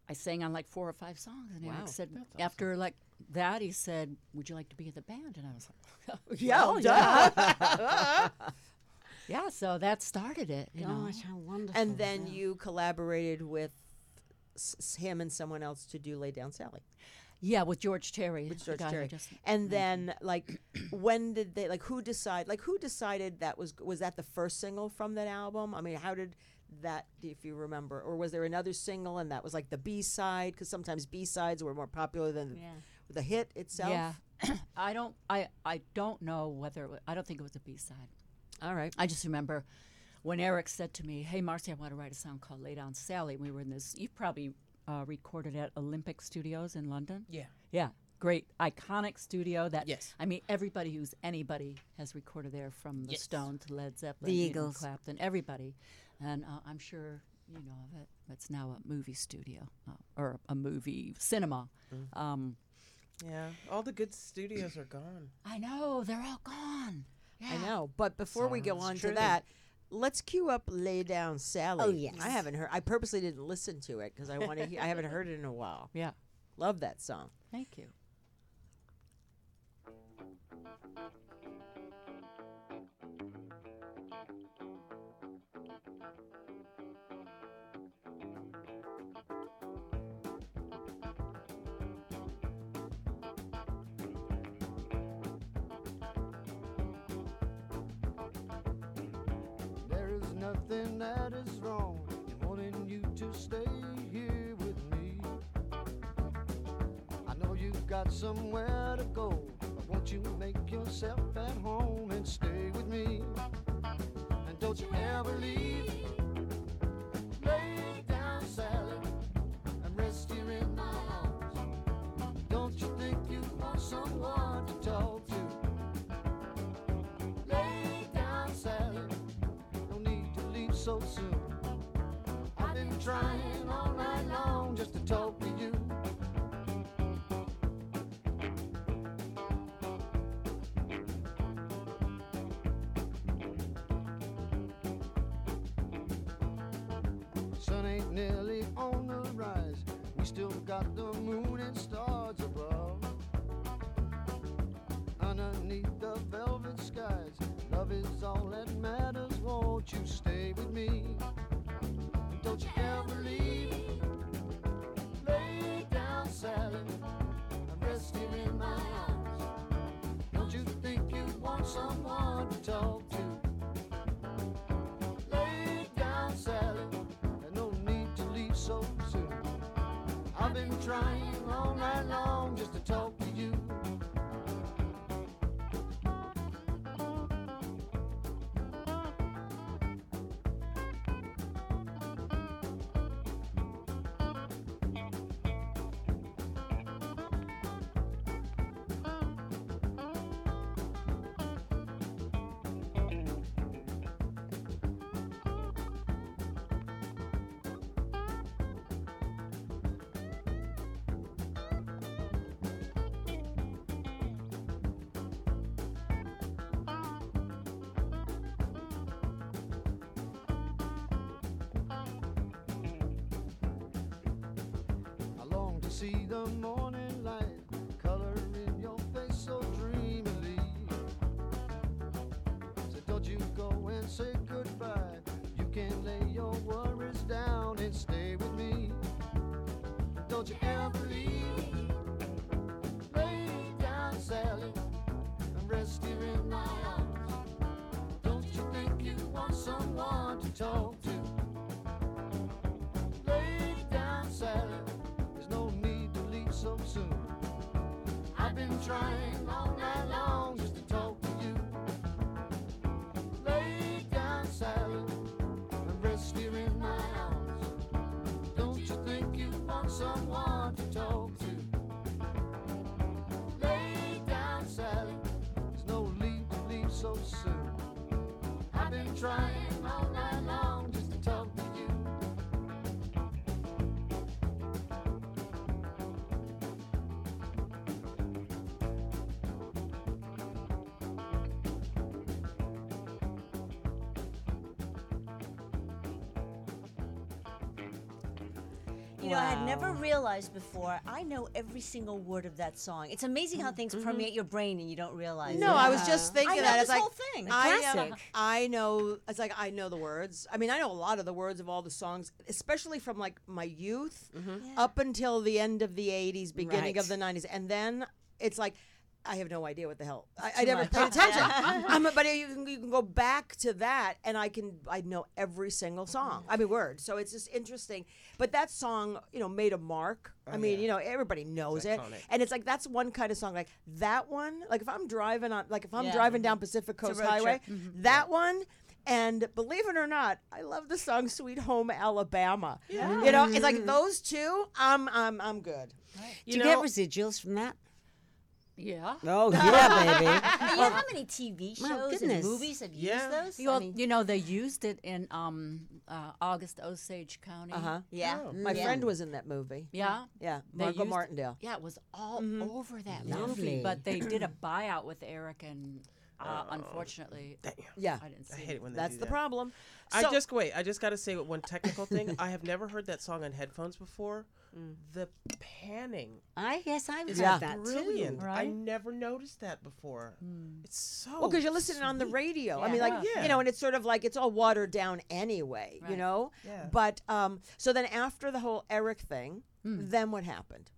I sang on like four or five songs, and Wow. Eric said after like that, he said, "Would you like to be in the band?" And I was like, oh, Yeah, "Well, duh. yeah." So that started it. You know? How wonderful. and then yeah. you collaborated with s- s- him and someone else to do "Lay Down, Sally." Yeah, with George Terry. With George guy Terry. just And then, like, when did they like? Who decide? Like, who decided that was was that the first single from that album? I mean, how did that? If you remember, or was there another single and that was like the B side? Because sometimes B sides were more popular than Yeah. the hit itself. Yeah. I don't. I I don't know whether it wa- I don't think it was a B side. All right. I just remember when Eric said to me, "Hey, Marcy, I want to write a song called Lay Down Sally." We were in this. You probably uh, recorded at Olympic Studios in London. Yeah. Yeah, great, iconic studio. That Yes. I mean, everybody who's anybody has recorded there, from the Yes. Stones to Led Zeppelin, The Eagles. Clapton, everybody, and uh, I'm sure you know of it. It's now a movie studio uh, or a movie cinema. Mm. Um, Yeah. All the good studios are gone. I know they're all gone. Yeah. I know. But before we go Sounds on to that, let's cue up "Lay Down, Sally." Oh, yes. I haven't heard. I purposely didn't listen to it because I want to. hear I haven't heard it in a while. Yeah. Love that song. Thank you. Nothing that is wrong in wanting you to stay here with me. I know you've got somewhere to go, but won't you make yourself at home and stay with me? And don't you ever leave. Me? Lay down, Sally, and rest here in my arms. Don't you think you want someone to talk so soon. I've been trying all night long just to talk talk to? Lay down, Sally. There's no need to leave so soon. I've been trying all night long just to talk see the morning light color in your face so dreamily. So don't you go and say goodbye. You can lay your worries down and stay with me. Don't you ever leave. Lay down, Sally, and rest here in my arms. Don't you think you want someone to talk to? Soon. I've been trying all night long just to talk to you. Lay down, Sally, and rest here in my arms. Don't you think you want someone to talk to? Lay down, Sally. There's no need to leave so soon. I've been trying You know, I had never realized before. I know every single word of that song. It's amazing how things permeate your brain and you don't realize. No, it. I was just thinking I know that. this it's like, whole thing. I, um, classic. I know. It's like I know the words. I mean, I know a lot of the words of all the songs, especially from like my youth up until the end of the '80s, beginning of the '90s, and then it's like. I have no idea what the hell. I, I never much. paid attention. I'm a- but you can, you can go back to that, and I can I know every single song. I mean, word. So it's just interesting. But that song, you know, made a mark. I oh, mean, yeah. you know, everybody knows it, and it's like that's one kind of song. Like that one. Like if I'm driving on, like if I'm Yeah. driving down mm-hmm. Pacific Coast road Highway, trip. Mm-hmm. that one. And believe it or not, I love the song "Sweet Home Alabama." Yeah. You know, it's like mm. those two. I'm I'm I'm good. Do You you, know, get residuals from that? Yeah. Oh yeah, baby. you know how many TV shows and goodness. movies have Yeah. used those? You, I mean, you know, they used it in um, uh, August Osage County. Uh huh. yeah. Oh. My yeah. friend was in that movie. Yeah. Yeah, They Margot used- Martindale. Yeah, it was all Mm-hmm. over that movie. Lovely. But they did a buyout with Eric, and uh, unfortunately, Yeah, I didn't I hate it. it when they that's do the that. problem. I So- just wait. I just got to say one technical thing. I have never heard that song on headphones before. Mm. The panning I yes, I've is heard Yeah. that brilliant. too. I never noticed that before. Mm. It's so Well, because you're listening on the sweet. radio. I mean, like Yeah. you know, and it's sort of like it's all watered down anyway. You know. Yeah. But um, so then after the whole Eric thing, hmm. then what happened?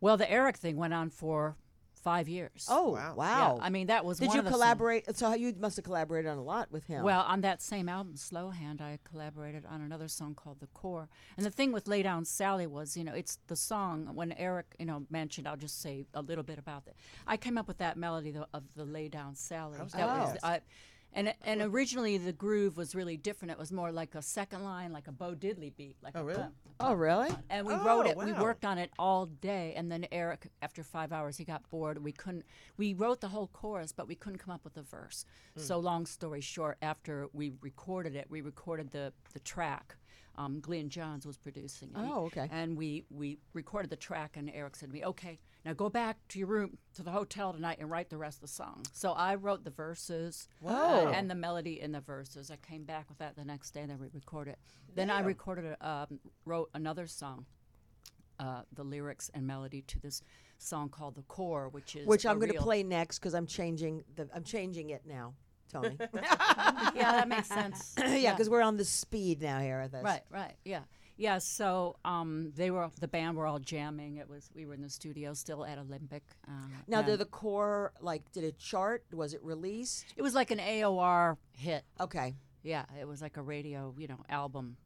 Well, the Eric thing went on for five years. Oh Wow. wow! Yeah, I mean, that was Did one you of the songs- collaborate? So you must have collaborated on a lot with him. Well, on that same album, Slowhand, I collaborated on another song called The Core. And the thing with Lay Down Sally was, you know, it's the song when Eric, you know, mentioned, I'll just say a little bit about it. I came up with that melody tho- of the Lay Down Sally. How's That that? was, I, And and originally the groove was really different. It was more like a second line, like a Bo Diddley beat. Like Oh, a really? Oh, really? and we Oh, wrote it. We worked on it all day, and then Eric, after five hours, he got bored. We couldn't. We wrote the whole chorus, but we couldn't come up with a verse. So, long story short, after we recorded it, we recorded the the track. Um, Glyn Johns was producing it. Oh, okay. And we we recorded the track, and Eric said to me, "Okay, now go back to your room to the hotel tonight and write the rest of the song." So I wrote the verses Wow. and the melody in the verses. I came back with that the next day, and then we recorded. Then I recorded, a, um, wrote another song, uh, the lyrics and melody to this song called "The Core," which is Which I'm going to play next because I'm changing the. I'm changing it now, Tony. yeah, that makes sense. yeah, because we're on the speed now here this. Right, right, yeah, yeah. So um, they were the band were all jamming. It was we were in the studio still at Olympic. Uh, Now, did the core like? Did it chart? Was it released? it was like an AOR hit. Okay. Yeah, it was like a radio, you know, album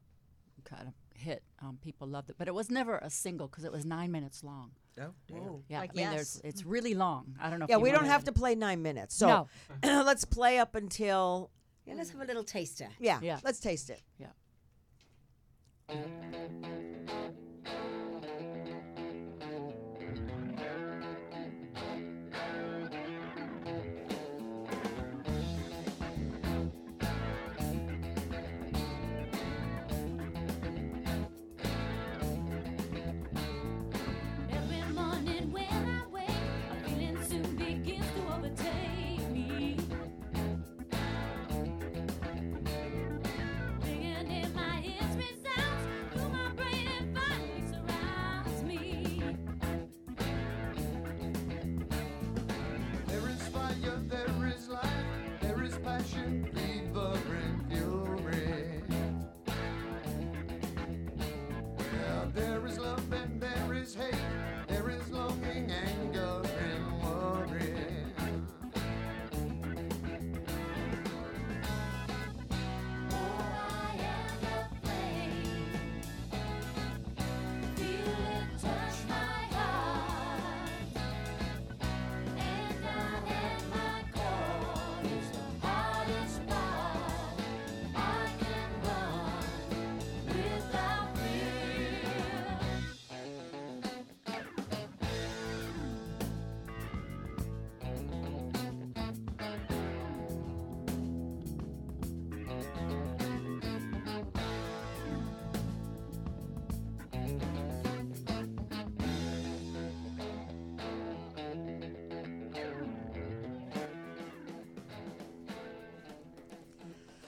kind of hit. Um, people loved it, but it was never a single because it was nine minutes long. Oh, damn. Yeah, Like I mean, yes. there's it's really long. I don't know. Yeah, you we don't wanna- have to play nine minutes. So No. let's play up until. Yeah, let's have a little taster. Yeah, Yeah. Let's taste it. Yeah. Every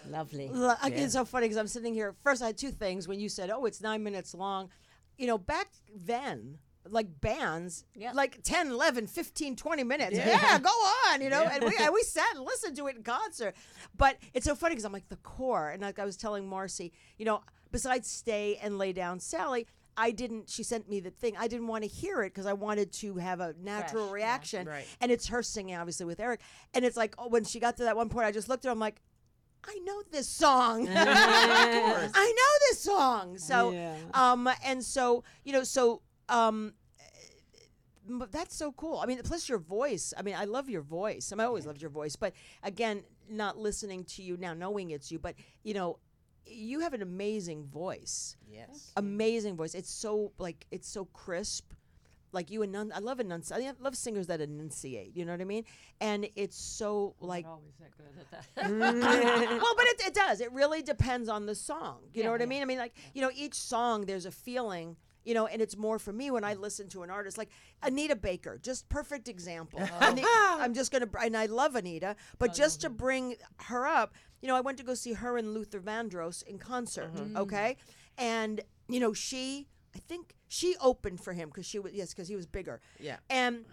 Lovely. L- It's so funny because I'm sitting here. First, I had two things when you said, "Oh, it's nine minutes long." You know, back then, like bands, Yeah. like 10, 11, 15, 20 minutes. Yeah, go on, you know. And, we, and we sat and listened to it in concert. But it's so funny because I'm like, the core. And like I was telling Marcy, you know, besides Stay and Lay Down Sally, I didn't, she sent me the thing. I didn't want to hear it because I wanted to have a natural Fresh, yeah. reaction. Right. And it's her singing, obviously, with Eric. And it's like, oh, when she got to that one point, I just looked at her, I'm like, I know this song. I know this song. So, Yeah. um, and so you know, so um, m- that's so cool. I mean, plus your voice. I mean, I love your voice. I, mean, I always loved your voice, but again, not listening to you now, knowing it's you, but you know, you have an amazing voice. Yes. Amazing voice. It's so like it's so crisp. Like you enun I love enunci I love singers that enunciate, you know what I mean? And it's so like always that good at that. well, but it, it does. It really depends on the song. You know Yeah, what I mean? I mean, like, you know, each song there's a feeling, you know, and it's more for me when I listen to an artist like Anita Baker, just perfect example. Oh. Ani- I'm just going to, and I love Anita, but just to bring her up, you know, I went to go see her and Luther Vandross in concert, mm-hmm. okay? And, you know, she, I think she opened for him because she was, yes, because he was bigger. Yeah. And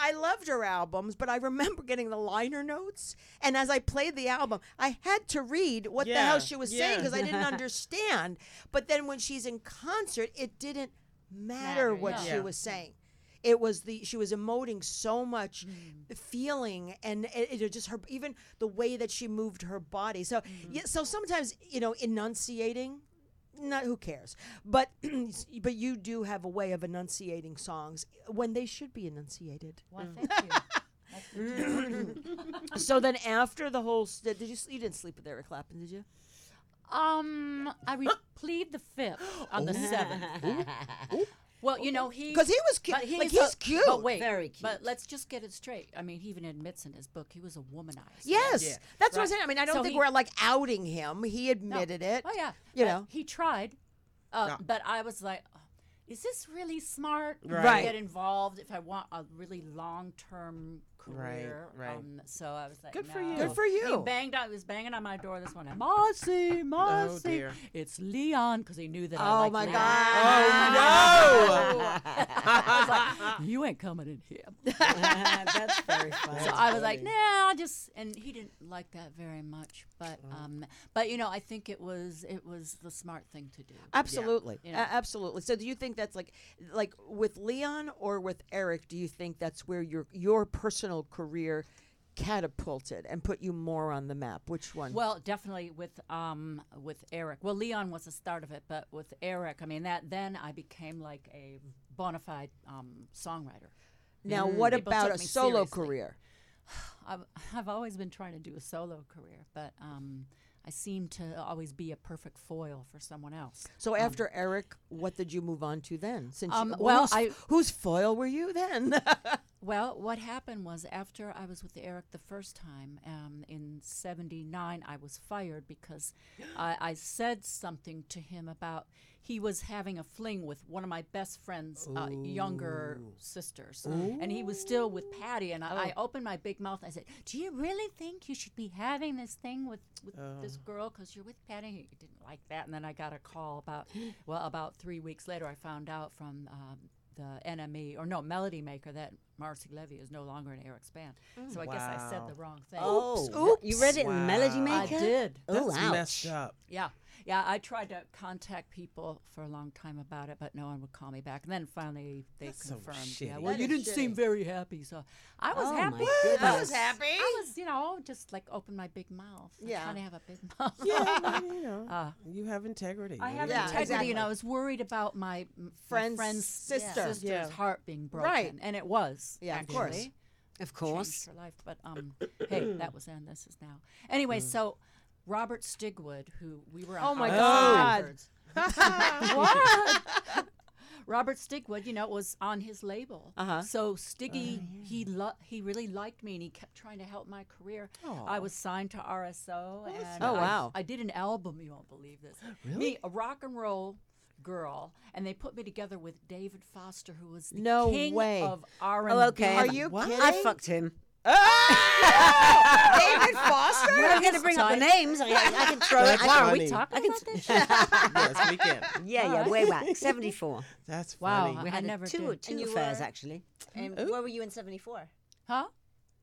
I loved her albums, but I remember getting the liner notes. And as I played the album, I had to read what the hell she was saying yeah. because I didn't understand. But then when she's in concert, it didn't matter, Matter, what yeah. she Yeah. was saying. It was the she was emoting so much mm. feeling and it, it just her even the way that she moved her body. So mm. yeah, so sometimes you know enunciating not who cares but but you do have a way of enunciating songs when they should be enunciated Well, thank you. So then after the whole, st- did you s- you didn't sleep with Eric Clapton, did you? Um, I re- plead the fifth on the seventh. Well, you know he Because he was cute. but like he's he's a- cute. But wait, Very cute. But let's just get it straight. I mean, he even admits in his book he was a womanizer. Yes, Yeah. that's what I'm saying. I mean, I don't So think he- we're like outing him. He No. admitted it. Oh yeah. You but know. he tried, uh, Yeah. but I was like, "Oh, is this really smart to Right. get involved if I want a really long term career? right. Um, so I was like, Good for you. Good for you. He you. banged on. He was banging on my door this morning. Marcy, Marcy, dear. it's Leon, because he knew that. I Oh liked my Leon. God! I was like, you ain't coming in here. That's very funny. So I was like, nah, I'll just, and he didn't like that very much. But, um, but you know, I think it was it was the smart thing to do. Absolutely, You A- know. absolutely. So, do you think that's like, like with Leon or with Eric? Do you think that's where your your personal career catapulted and put you more on the map? Which one? Well, definitely with um with Eric. Well, Leon was the start of it, but with Eric, I mean that then I became like a bona fide um, songwriter. now, what People about a solo seriously. career? I've, I've always been trying to do a solo career, but um, I seem to always be a perfect foil for someone else. So after Eric, what did you move on to then? Since Um, you, well, whose, I- whose foil were you then? Well, what happened was after I was with Eric the first time um, in '79, I was fired because I, I said something to him about he was having a fling with one of my best friend's uh, younger sisters, and he was still with Patty. And I, I opened my big mouth. I said, "Do you really think you should be having this thing with, with this girl because you're with Patty?" He didn't like that, and then I got a call about well, about three weeks later, I found out from. Um, the NME or no Melody Maker that Marcy Levy is no longer in Eric's band. So I guess I said the wrong thing. Oh, you read it in Melody Maker? I did. Oh, That's ouch. messed up. Yeah. Yeah, I tried to contact people for a long time about it, but no one would call me back. And then finally they That's so confirmed. shitty. yeah, well, That you is didn't seem shitty. very happy, so I was Oh, happy. my I goodness. was happy. I was, you know, just like open my big mouth. Yeah. I kind of have a big mouth. Yeah, but, you know, Uh, you have integrity. I have Yeah, integrity, exactly. and I was worried about my, m- my Friend's friend's sister. sister's Yeah. heart being broken, Right. and it was. Yeah, of actually. course. Of changed course. her life. But um, hey, that was then. This is now. Anyway, so Robert Stigwood, who we were on. Oh my Howard God. What? Robert Stigwood, you know, was on his label. Uh-huh. So Stiggy, he lo- he really liked me, and he kept trying to help my career. I was signed to RSO, and Oh, I- wow. I did an album. You won't believe this. Me, a rock and roll girl, and they put me together with David Foster, who was the No king way. of R and Oh, okay. Are you What? kidding? I fucked him. Oh! David Foster. We're going to bring up the names. I, I can throw it. That's Wow, are funny. we talking I can about this? yes, we can. yeah, yeah, way back. 74. That's Wow. funny. We I had never two, did. two And you affairs, were- actually. And where were you in 74? Huh?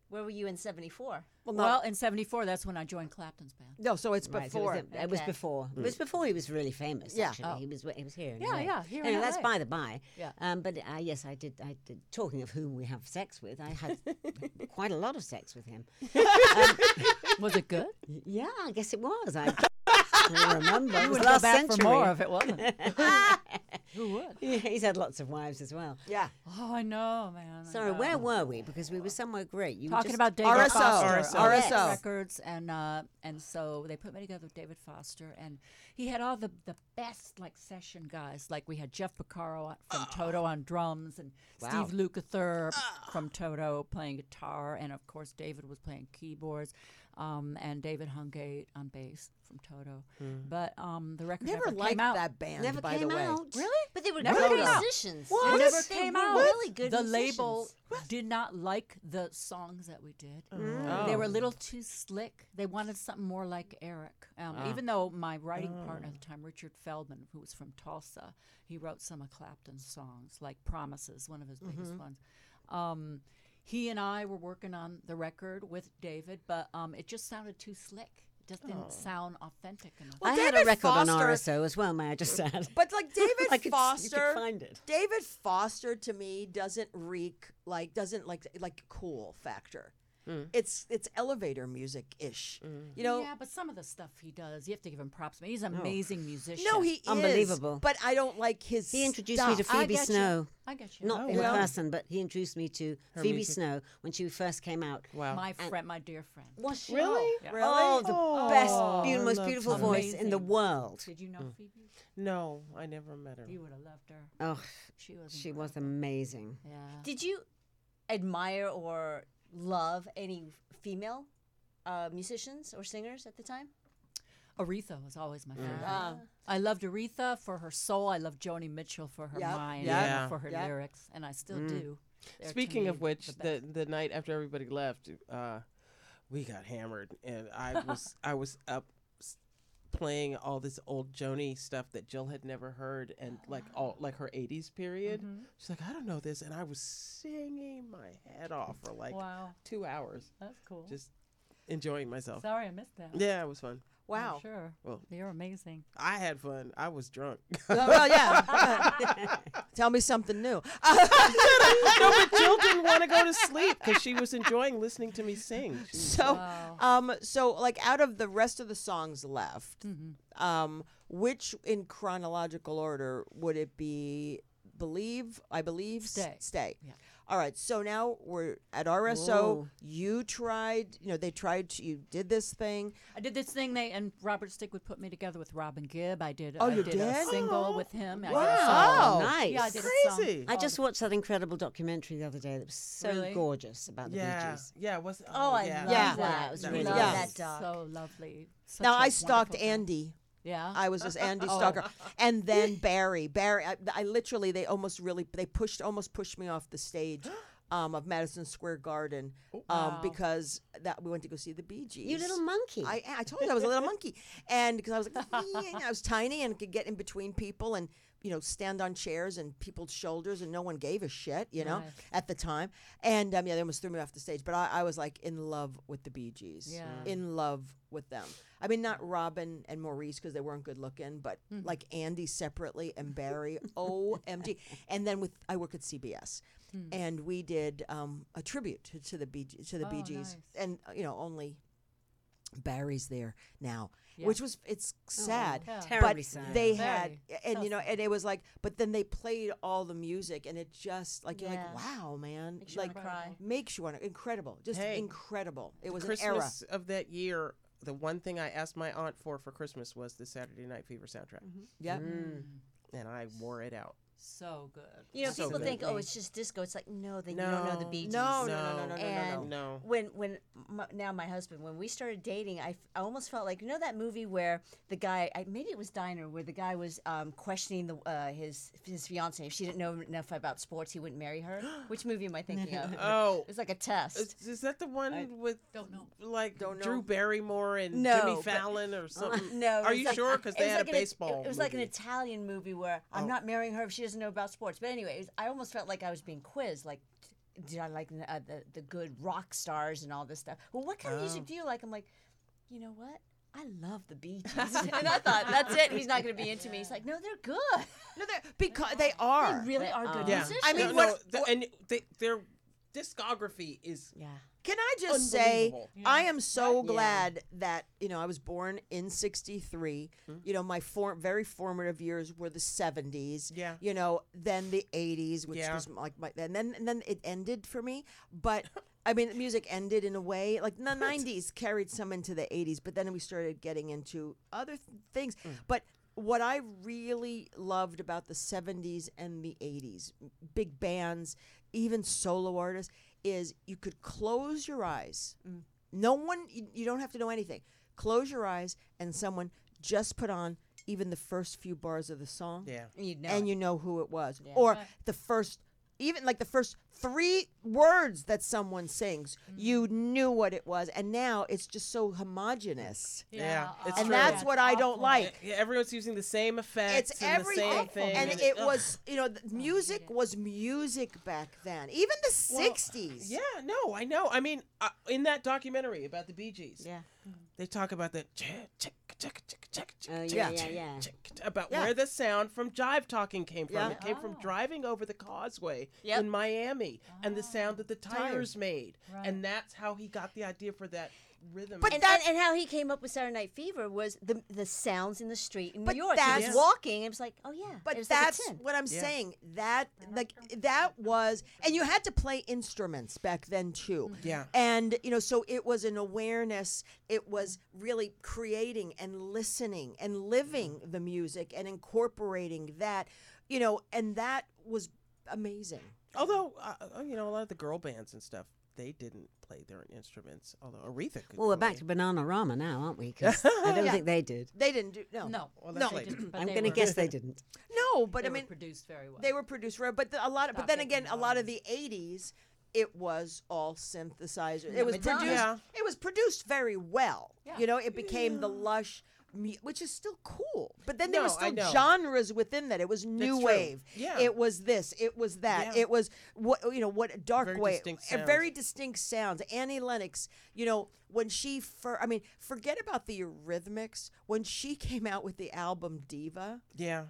Where were you in 74? Well, no, Well, in '74, that's when I joined Clapton's band. no. So it's Right, so before. it was, the- it was Okay. before. It was before he was really famous. Yeah. actually, Oh. he was he was here. Yeah, LA. yeah, here Anyway, that's by the by. Yeah. Um, but uh, yes, I did. I did. Talking of whom we have sex with, I had quite a lot of sex with him. Was it good? Yeah, I guess it was. I can't remember. It You was would go last back century. for more of it, wasn't it? Who would? Yeah, he's had lots of wives as well. yeah. Oh, I know, man. I Sorry, know. where were we? Because we were somewhere great. You were Talking about David RSO. Foster, RSO. Yes. RSO. Records, and uh, and so they put me together with David Foster, and he had all the, the best like session guys. Like we had Jeff Porcaro on- from Toto on drums, and Wow. Steve Lukather from Toto playing guitar, and of course David was playing keyboards, um, and David Hungate on bass from Toto. But um, the record Never never, liked came out. that band. never by came the way. out. Really? But they were Never good came out. musicians. It They never were- they came were out. Really good the label musicians. did not like the songs that we did. They were a little too slick. They wanted something more like Eric. Um, Even though my writing partner at the time, Richard Feldman, who was from Tulsa, he wrote some of Clapton's songs, like Promises, one of his biggest ones. Um, he and I were working on the record with David, but um, it just sounded too slick. It just didn't sound authentic enough. I had a David record on RSO as well. May I just add? But like David I could, You Foster, could find it. David Foster to me doesn't reek like doesn't like like cool factor. It's it's elevator music ish. You know, yeah, but some of the stuff he does, you have to give him props. I mean, he's an amazing musician. no, he Unbelievable. is. But I don't like his. He introduced me to stuff. I Phoebe you. Snow. I get you. Not Oh, in wow. person, but he introduced me to Phoebe music. Snow when she first came out. Wow. my friend, my dear friend. Was she? Really? Yeah. Really? Oh, the Oh, best, I beautiful, most beautiful Phoebe. voice in the world. Did you know Mm. Phoebe? No, I never met her. You would have loved her. Oh, She was. she was amazing. Yeah. Did you admire or love any female uh, musicians or singers at the time? Aretha was always my favorite. Ah. I loved Aretha for her soul. I loved Joni Mitchell for her Yep. mind, Yeah. and for her Yep. lyrics, and I still do. They're, Speaking of which, the the, the night after everybody left, uh, we got hammered, and I was I was up s- playing all this old Joni stuff that Jill had never heard, and like all like her '80s period. Mm-hmm. She's like, I don't know this, and I was singing my head off for like wow, two hours, that's cool. just enjoying myself. Sorry, I missed that. Yeah, it was fun. Wow. I'm sure. Well- you're amazing. I had fun. I was drunk. Uh, well, yeah. Tell me something new. no, but Jill didn't want to go to sleep because she was enjoying listening to me sing. She was- so, Wow. um, so like out of the rest of the songs left, Mm-hmm. um, which in chronological order would it be? Believe, I believe, Stay. stay. Yeah. All right. So now we're at RSO. Whoa. You tried. You know, they tried. To, you did this thing. I did this thing. They and Robert Stigwood put me together with Robin Gibb. I did. Oh, I you did, did? a single Oh, with him. I did a wow. song. Oh, nice. Yeah, I did a song Crazy. I just watched that incredible documentary the other day that was so Really? gorgeous about the Bee yeah, Gees. yeah. Was oh, oh, I yeah. love Yeah. that. Yeah, it was I really love Yeah. that doc. So lovely. Such now I stalked wonderful guy. Andy. Yeah. I was just Andy Oh. Stalker, and then Barry. Barry, I, I literally they almost really they pushed almost pushed me off the stage. Um, of Madison Square Garden, um, Wow. because that we went to go see the Bee Gees. You little monkey. I, I told you I was a little monkey, and because I was like, I was tiny and could get in between people and you know stand on chairs and people's shoulders, and no one gave a shit, you know, Nice. at the time. And um, yeah, they almost threw me off the stage, but I, I was like in love with the Bee Gees, Yeah. in love with them. I mean, not Robin and Maurice because they weren't good looking, but Mm-hmm. like Andy separately and Barry, OMG. And then with I work at CBS. And we did um, a tribute to, to the Bee Gees, to the Bee. Oh, Gees, nice. and uh, you know only Barry's there now, Yeah. which was it's sad. Yeah. Terribly But sad. they Very. had, and you know, and it was like, but then they played all the music, and it just like you're like, wow, man, Makes you like wanna cry. makes you want to, incredible, just Hey, incredible. It was Christmas an era. of that year, the one thing I asked my aunt for for Christmas was the Saturday Night Fever soundtrack, mm-hmm. Yeah, mm. and I wore it out. So good. You know, So people good. think, oh, it's just disco. It's like, no, they you don't know the No. Bee Gees. no, no, no, no, no, no, no, no. And No. when when m- now my husband when we started dating, I, f- I almost felt like you know that movie where the guy I, maybe it was Diner where the guy was um, questioning the uh, his his fiance if she didn't know enough about sports he wouldn't marry her. Which movie am I thinking of? Oh, It's like a test. is, is that the one with don't know. like Don't Drew. Barrymore and No, Jimmy but- Fallon or something? No, Are you like- sure? Because they had like a an- it- baseball. It, was like an. Italian movie where I'm Oh. not marrying her if she doesn't know about sports. But anyway, it was- I almost felt like I was being quizzed. Like, did I like uh, the the good rock stars and all this stuff? Well, what kind of Oh. music do you like? I'm like, you know what? I love the Bee Gees, and I thought that's it. He's not going to be into me. He's like, no, they're good. no, they're, because they are. They really are good Yeah, musicians. I mean, no, what- no, the- and they, their discography is yeah. Can I just say, Unbelievable. I am so Yeah. glad that you know I was born in '63. Mm-hmm. You know, my for, very formative years were the '70s. Yeah. You know, then the '80s, which Yeah. was like my, and then and then it ended for me. But I mean, music ended in a way. Like the '90s carried some into the '80s, but then we started getting into other th- things. Mm. But what I really loved about the 70s and the 80s, big bands, even solo artists, is you could close your eyes. Mm. No one, you, you don't have to know anything. Close your eyes, and someone just put on even the first few bars of the song, yeah. You know, and you know who it was. Or the first, even like the first three words that someone sings, you knew what it was. And now it's just so homogenous. Yeah, it's And true. that's what I don't like. Yeah, everyone's using the same effects It's and everything, the same thing, and and it ugh. was you know the music was music back then, even the Well, '60s. Yeah, no, I know. I mean, uh, in that documentary about the Bee Gees, Yeah. They talk about the chick, chick, chick, chick, chick, Oh, yeah, yeah, yeah. about Yeah. where the sound from jive talking came from. Yeah. It came from oh. driving over the causeway Yep. in Miami and the sound that the tires, Tires. made. And that's how he got the idea for that rhythm. But and, that- and, and how he came up with Saturday Night Fever was the the sounds in the street in But New York. He was walking. It was like, oh yeah. But it was like that's what I'm Yeah. saying. That like that was, and you had to play instruments back then too. Yeah. And you know, so it was an awareness. It was really creating and listening and living the music and incorporating that. You know, and that was amazing. Although, uh, uh, you know, a lot of the girl bands and stuff, they didn't play their instruments. Although Aretha could. Well, we're play. back to Bananarama now, aren't we? 'Cause I don't Yeah. think they did. They didn't do no, No, Well, that's No. later. but I'm they going to were- guess they didn't. no. But they I were mean, produced very well. they were produced rare. But the, a lot. Of, but Stop then taking again, a lot of the '80s, it was all synthesizers. It was Madonna. produced. Yeah. It was produced very well. Yeah. You know, it became the lush. Mu- Which is still cool, but then there No, was I still genres within that. It was new true. wave. Yeah. It was this. It was that. Yeah. It was what you know. What dark Very wave. distinct uh, Very distinct sounds. Annie Lennox. You know when she fir- I mean, forget about the Eurythmics. When she came out with the album Diva, Yeah.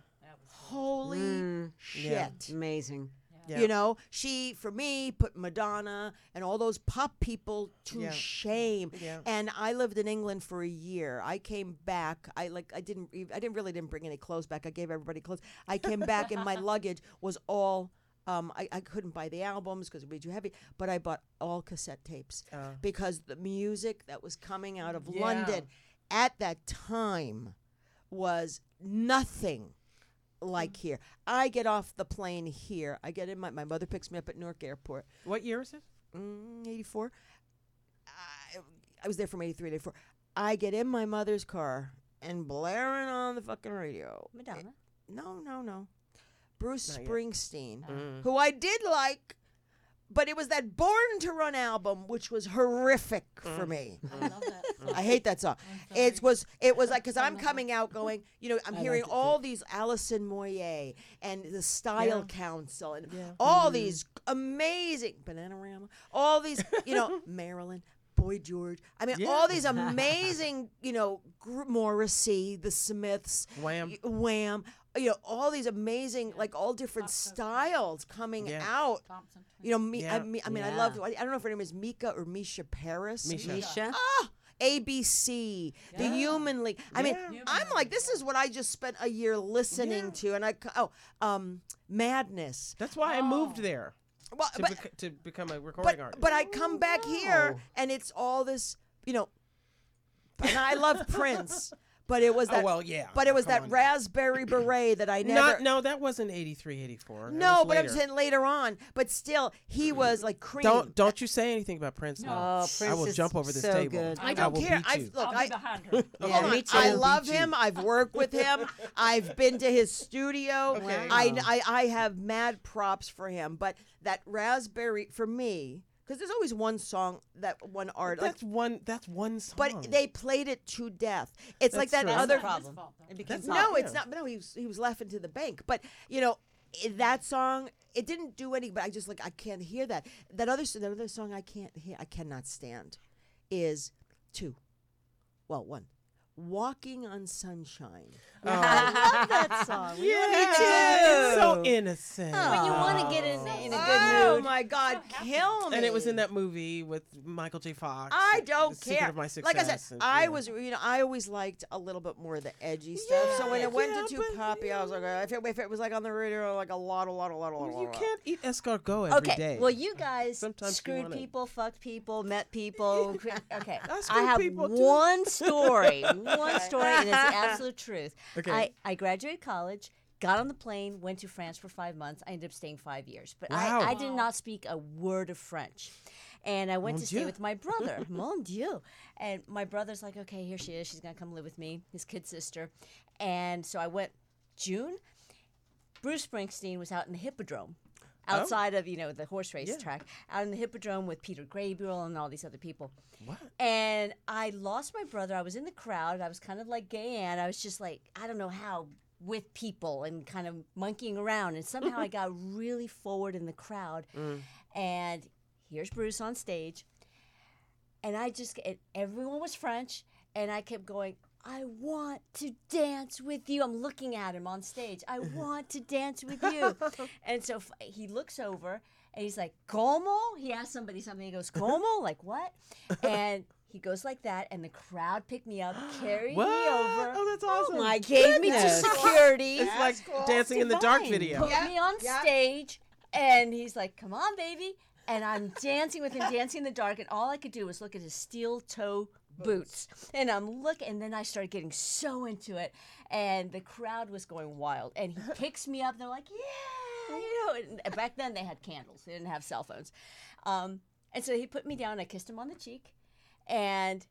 holy Mm, shit. Yeah. amazing. Yeah. You know, she for me put Madonna and all those pop people to Yeah. shame. Yeah. And I lived in England for a year. I came back. I like I didn't I didn't really didn't bring any clothes back. I gave everybody clothes. I came back and my luggage was all um, I, I couldn't buy the albums because it would be too heavy, but I bought all cassette tapes Uh. because the music that was coming out of Yeah. London at that time was nothing like here. I get off the plane here. I get in my my mother picks me up at Newark Airport. What year is it? Mm, 84. I, I was there from 83 to 84. I get in my mother's car and blaring on the fucking radio. Madonna. No, no, no. Bruce Not yet. Springsteen, Mm. who I did like, but it was that Born to Run album, which was horrific for mm. me. I love that. song. I hate that song. It was it was like because I'm coming out going, you know, I'm hearing all these Alison Moyet and the Style Council and all mm-hmm. these amazing Bananarama, all these, you know, Marilyn. Boy George. I mean, all these amazing, you know, gr- Morrissey, the Smiths, Wham. Wham, you know, all these amazing, like all different styles coming Yeah. out. Thompson. You know, me, I, Yeah. me, I mean, I Yeah. love. I don't know if her name is Mika or Misha Paris. Misha. Misha? Ah, ABC, the Human League. I mean, Yeah. I'm like, this is what I just spent a year listening Yeah. to, and I oh, um, Madness. That's why I moved there Well, to, but, bec- to become a recording but artist. but I come back here, oh. and it's all this, you know. And I love Prince, but it was Oh, that. well, yeah. But it was Come that on. raspberry beret that I never. Not, no, that wasn't 83, 84. That no, was but I'm saying later on. But still, he mm. was like cream. Don't don't you say anything about Prince. No. now. Oh, Prince I will is jump over this so table. good. I I don't will care. I've look. I'll I, be behind her. Yeah, Hold on. me too. I love him. I've worked with him. I've been to his studio. Okay. I, I, I have mad props for him. But that raspberry, for me, because there's always one song that one art. Like, That's one. That's one song. but they played it to death. It's like that true. other. That's problem. fault. It That's. No, Yeah. it's not. No, he was he was laughing to the bank. But you know, that song it didn't do any. But I just like I can't hear that. That other that other song I can't hear. I cannot stand. Is two. Well, one. Walking on Sunshine. Oh. I love that song. When you Yeah, get it's so innocent. When you want to get in, in a good oh mood. Oh my God, kill me! and it was in that movie with Michael J. Fox. I don't The Secret care. Of my like I said, and, I yeah. was, you know, I always liked a little bit more of the edgy stuff. So when it went yeah, to too but, poppy, I was like, if it, if it was like on the radio, like a lot, a lot, a lot, a lot, a. You lot. can't eat escargot every day. Okay, well, you guys Sometimes you screwed wanna- people, fucked people, met people. okay, I I have people, too. one story, one story, and it's the absolute truth. Okay. I, I graduated college, got on the plane, went to France for five months. I ended up staying five years, but Wow. I, I did not speak a word of French. And I went Mon to stay with my brother. Mon Dieu. And my brother's like, okay, here she is. She's going to come live with me, his kid sister. And so I went June. Bruce Springsteen was out in the Hippodrome Oh? outside of, you know, the horse race Yeah. track, out in the Hippodrome with Peter Gabriel and all these other people. what? And I lost my brother. I was in the crowd. I was kind of like gay and I was just like, I don't know how, with people and kind of monkeying around. And somehow I got really forward in the crowd. Mm. And here's Bruce on stage. And I just, and everyone was French. and I kept going. I want to dance with you. I'm looking at him on stage. I want to dance with you. and so f- he looks over and he's like, Como? He asks somebody something. He goes, Como? Like what? And he goes like that, and the crowd picked me up, carried What? me over, Oh, that's oh awesome. my gave me to security, it's like dancing in the dark divine. video. put me on stage, and he's like, "Come on, baby!" And I'm dancing with him, dancing in the dark, and all I could do was look at his steel toe boots, and I'm looking, and then I started getting so into it, and the crowd was going wild, and he picks me up, and they're like, "Yeah!" You know, and back then they had candles; they didn't have cell phones, um, and so he put me down. I kissed him on the cheek, and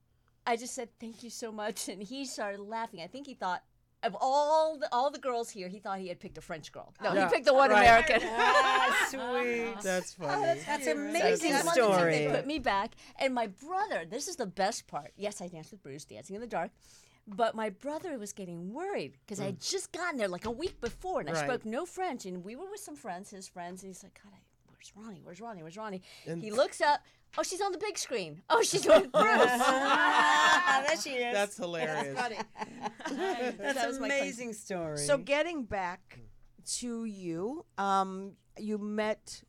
I just said thank you so much, and he started laughing. I think he thought of all the all the girls here, he thought he had picked a French girl. No, Yeah, he picked the one right. American. sweet. That's funny. Oh, that's So amazing he wanted to- story. They put me back, and my brother. This is the best part. Yes, I danced with Bruce, dancing in the dark. But my brother was getting worried because I had mm. just gotten there like a week before, and I Right. spoke no French. And we were with some friends, his friends, and he's like, "God, I, where's Ronnie? Where's Ronnie? Where's Ronnie?" he looks up. Oh, she's on the big screen. Oh, she's with Bruce. there she is. That's hilarious. That's That was my claim. amazing story. So getting back to you, um, you met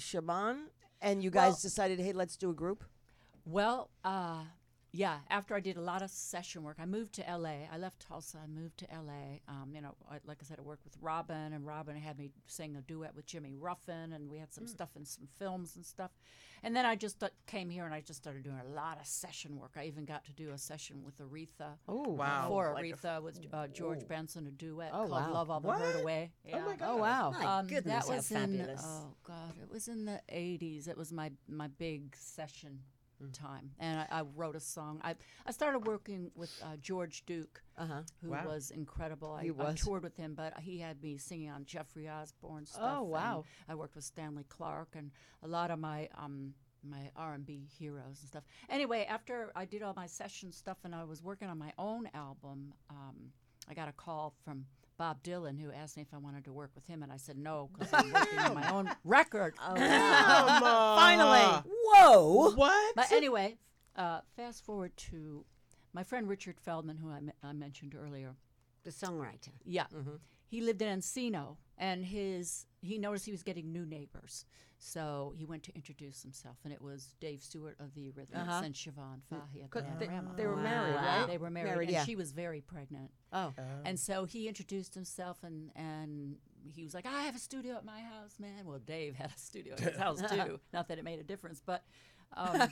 Siobhan, and you guys Well- decided, hey, let's do a group. Well, uh, yeah. After I did a lot of session work, I moved to L.A. I left Tulsa. I moved to L.A. Um, you know, I, like I said, I worked with Robin, and Robin had me sing a duet with Jimmy Ruffin, and we had some stuff in some films and stuff. And then I just th- came here, and I just started doing a lot of session work. I even got to do a session with Aretha. Oh, Wow. For Aretha with uh, George Benson, a duet Oh, called wow. "Love All the Hurt Away." Yeah. my Oh, wow. My Um, goodness, that how was fabulous. in oh god, it was in the '80s. It was my my big session time, and I, I wrote a song. I I started working with uh, George Duke, Uh-huh. who Wow. was incredible. I, He I toured with him, but he had me singing on Jeffrey Osborne stuff. Oh, wow. I worked with Stanley Clarke and a lot of my um my R&B heroes and stuff. Anyway, after I did all my session stuff and I was working on my own album, um, I got a call from Bob Dylan who asked me if I wanted to work with him, and I said no because I'm working on my own record. Oh, Come. Finally. Whoa. What? But anyway, uh, fast forward to my friend Richard Feldman, who I, me- I mentioned earlier. The songwriter. Yeah, he lived in Encino, and his he noticed he was getting new neighbors, so he went to introduce himself, and it was Dave Stewart of the Eurythmics Uh-huh. and Siobhan Fahey at 'Cause they, they were married, Wow. right? They were married, Married, and yeah. she was very pregnant. Oh, And so he introduced himself, and and he was like, "I have a studio at my house, man." Well, Dave had a studio at his house too. Not that it made a difference, but um,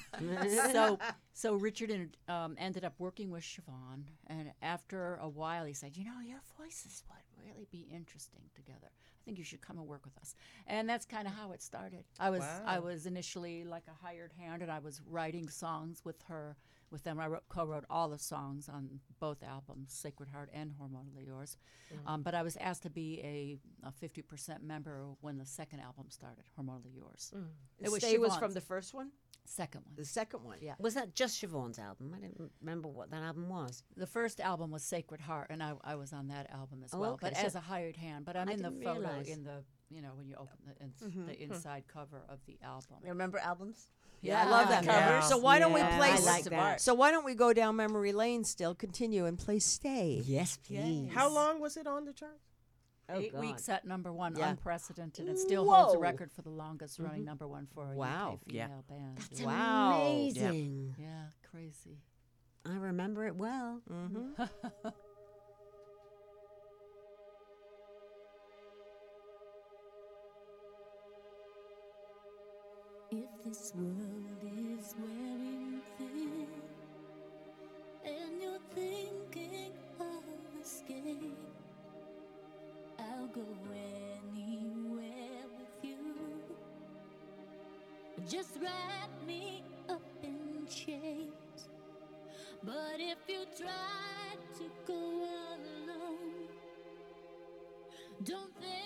so so Richard en- um, ended up working with Siobhan, and after a while, he said, "You know, your voices would really be interesting together. I think you should come and work with us." And that's kind of how it started. I was I was initially like a hired hand, and I was writing songs with her. With them, I wrote, co-wrote all the songs on both albums, "Sacred Heart" and "Hormonally Yours." Mm. Um, but I was asked to be a, a 50% member when the second album started, "Hormonally Yours." Mm. It was Stay was from the first one? second one. The second one, yeah. Was that just Siobhan's album? I don't remember what that album was. The first album was Sacred Heart, and I, I was on that album as Oh, well, okay, but so- as a hired hand. But I'm I in the didn't photo realize. in the you know when you open the, ins- mm-hmm, the mm-hmm. inside cover of the album. You remember albums? Yeah, I love that. Yeah. So why don't Yeah, we play? I s- like that. So why don't we go down memory lane still? Continue and play "Stay." Yes, please. How long was it on the chart? Oh, Eight God. weeks at number one, Yeah. unprecedented. It still holds the Whoa. record for the longest running number one for a Wow. UK Yeah. female band. That's yeah. Wow. amazing. yeah, crazy. I remember it well. Mm-hmm. this world is wearing thin and you're thinking of escape, I'll go anywhere with you. Just wrap me up in chains. But if you try to go alone, don't think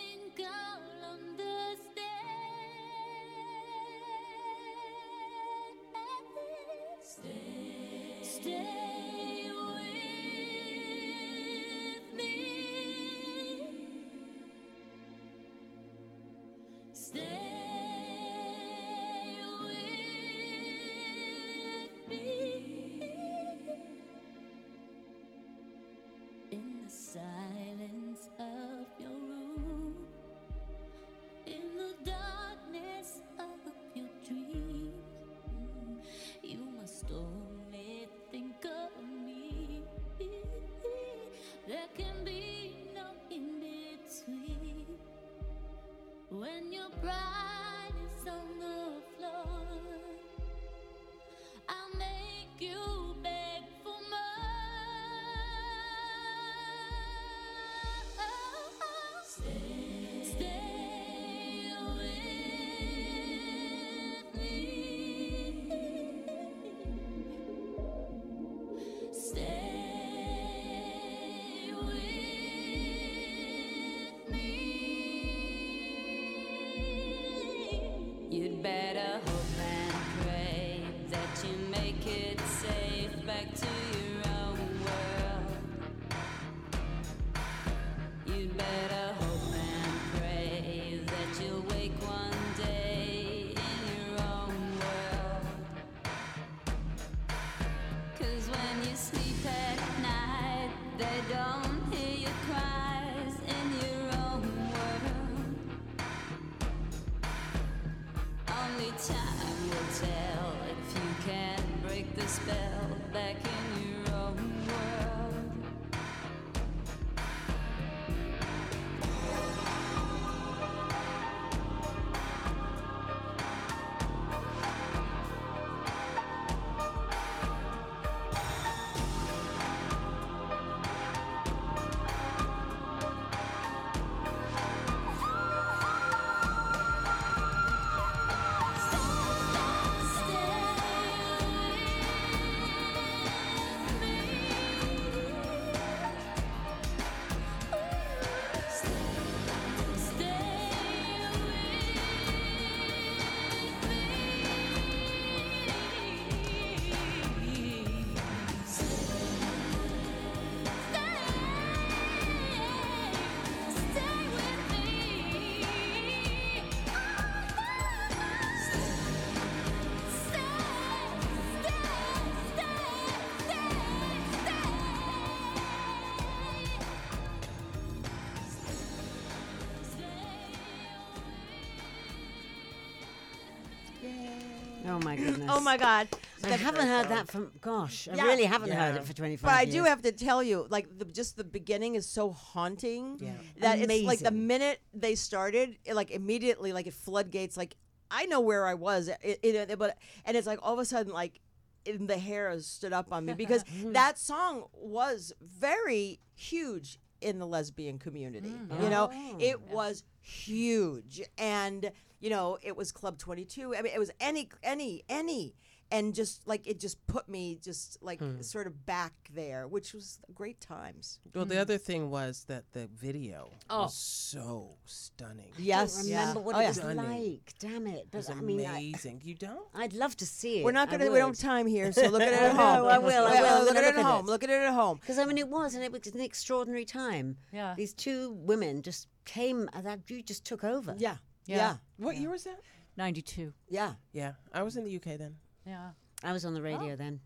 Oh my goodness. Oh my God. I haven't heard that from. Gosh, I Yeah. really haven't heard it for 25 But I years. do have to tell you, like the, just the beginning is so haunting Yeah. that it's like the Amazing. minute they started, it, like immediately, like it floodgates. Like I know where I was, it, it, it- but and it's like all of a sudden, like in the hair stood up on me because mm. that song was very huge in the lesbian community. You mm. know, oh. it was huge, and you know, it was Club Twenty Two. I mean, it was any, any, any. And just like it just put me just like hmm. sort of back there, which was great times. Well, the hmm. other thing was that the video Oh. was so stunning. Yes, I don't remember what Oh, it yeah. was Stunning. like. Damn it! It But was I mean, I, amazing. you don't? I'd love to see it. We're not gonna. We don't have time here, so look at it at know, home. I will, I will. I'm Look at it at at home. it. Look at it at home. Because I mean, it was, and it was an extraordinary time. Yeah. These two women just came, uh, that you just took over. Yeah, Yeah. yeah, What year was that? 92. yeah. Yeah, I was in the UK then. Yeah. I was on the radio then.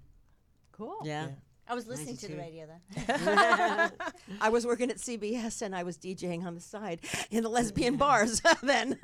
Cool. Yeah. Yeah. I was listening to the radio then. I was working at CBS and I was DJing on the side in the lesbian bars then.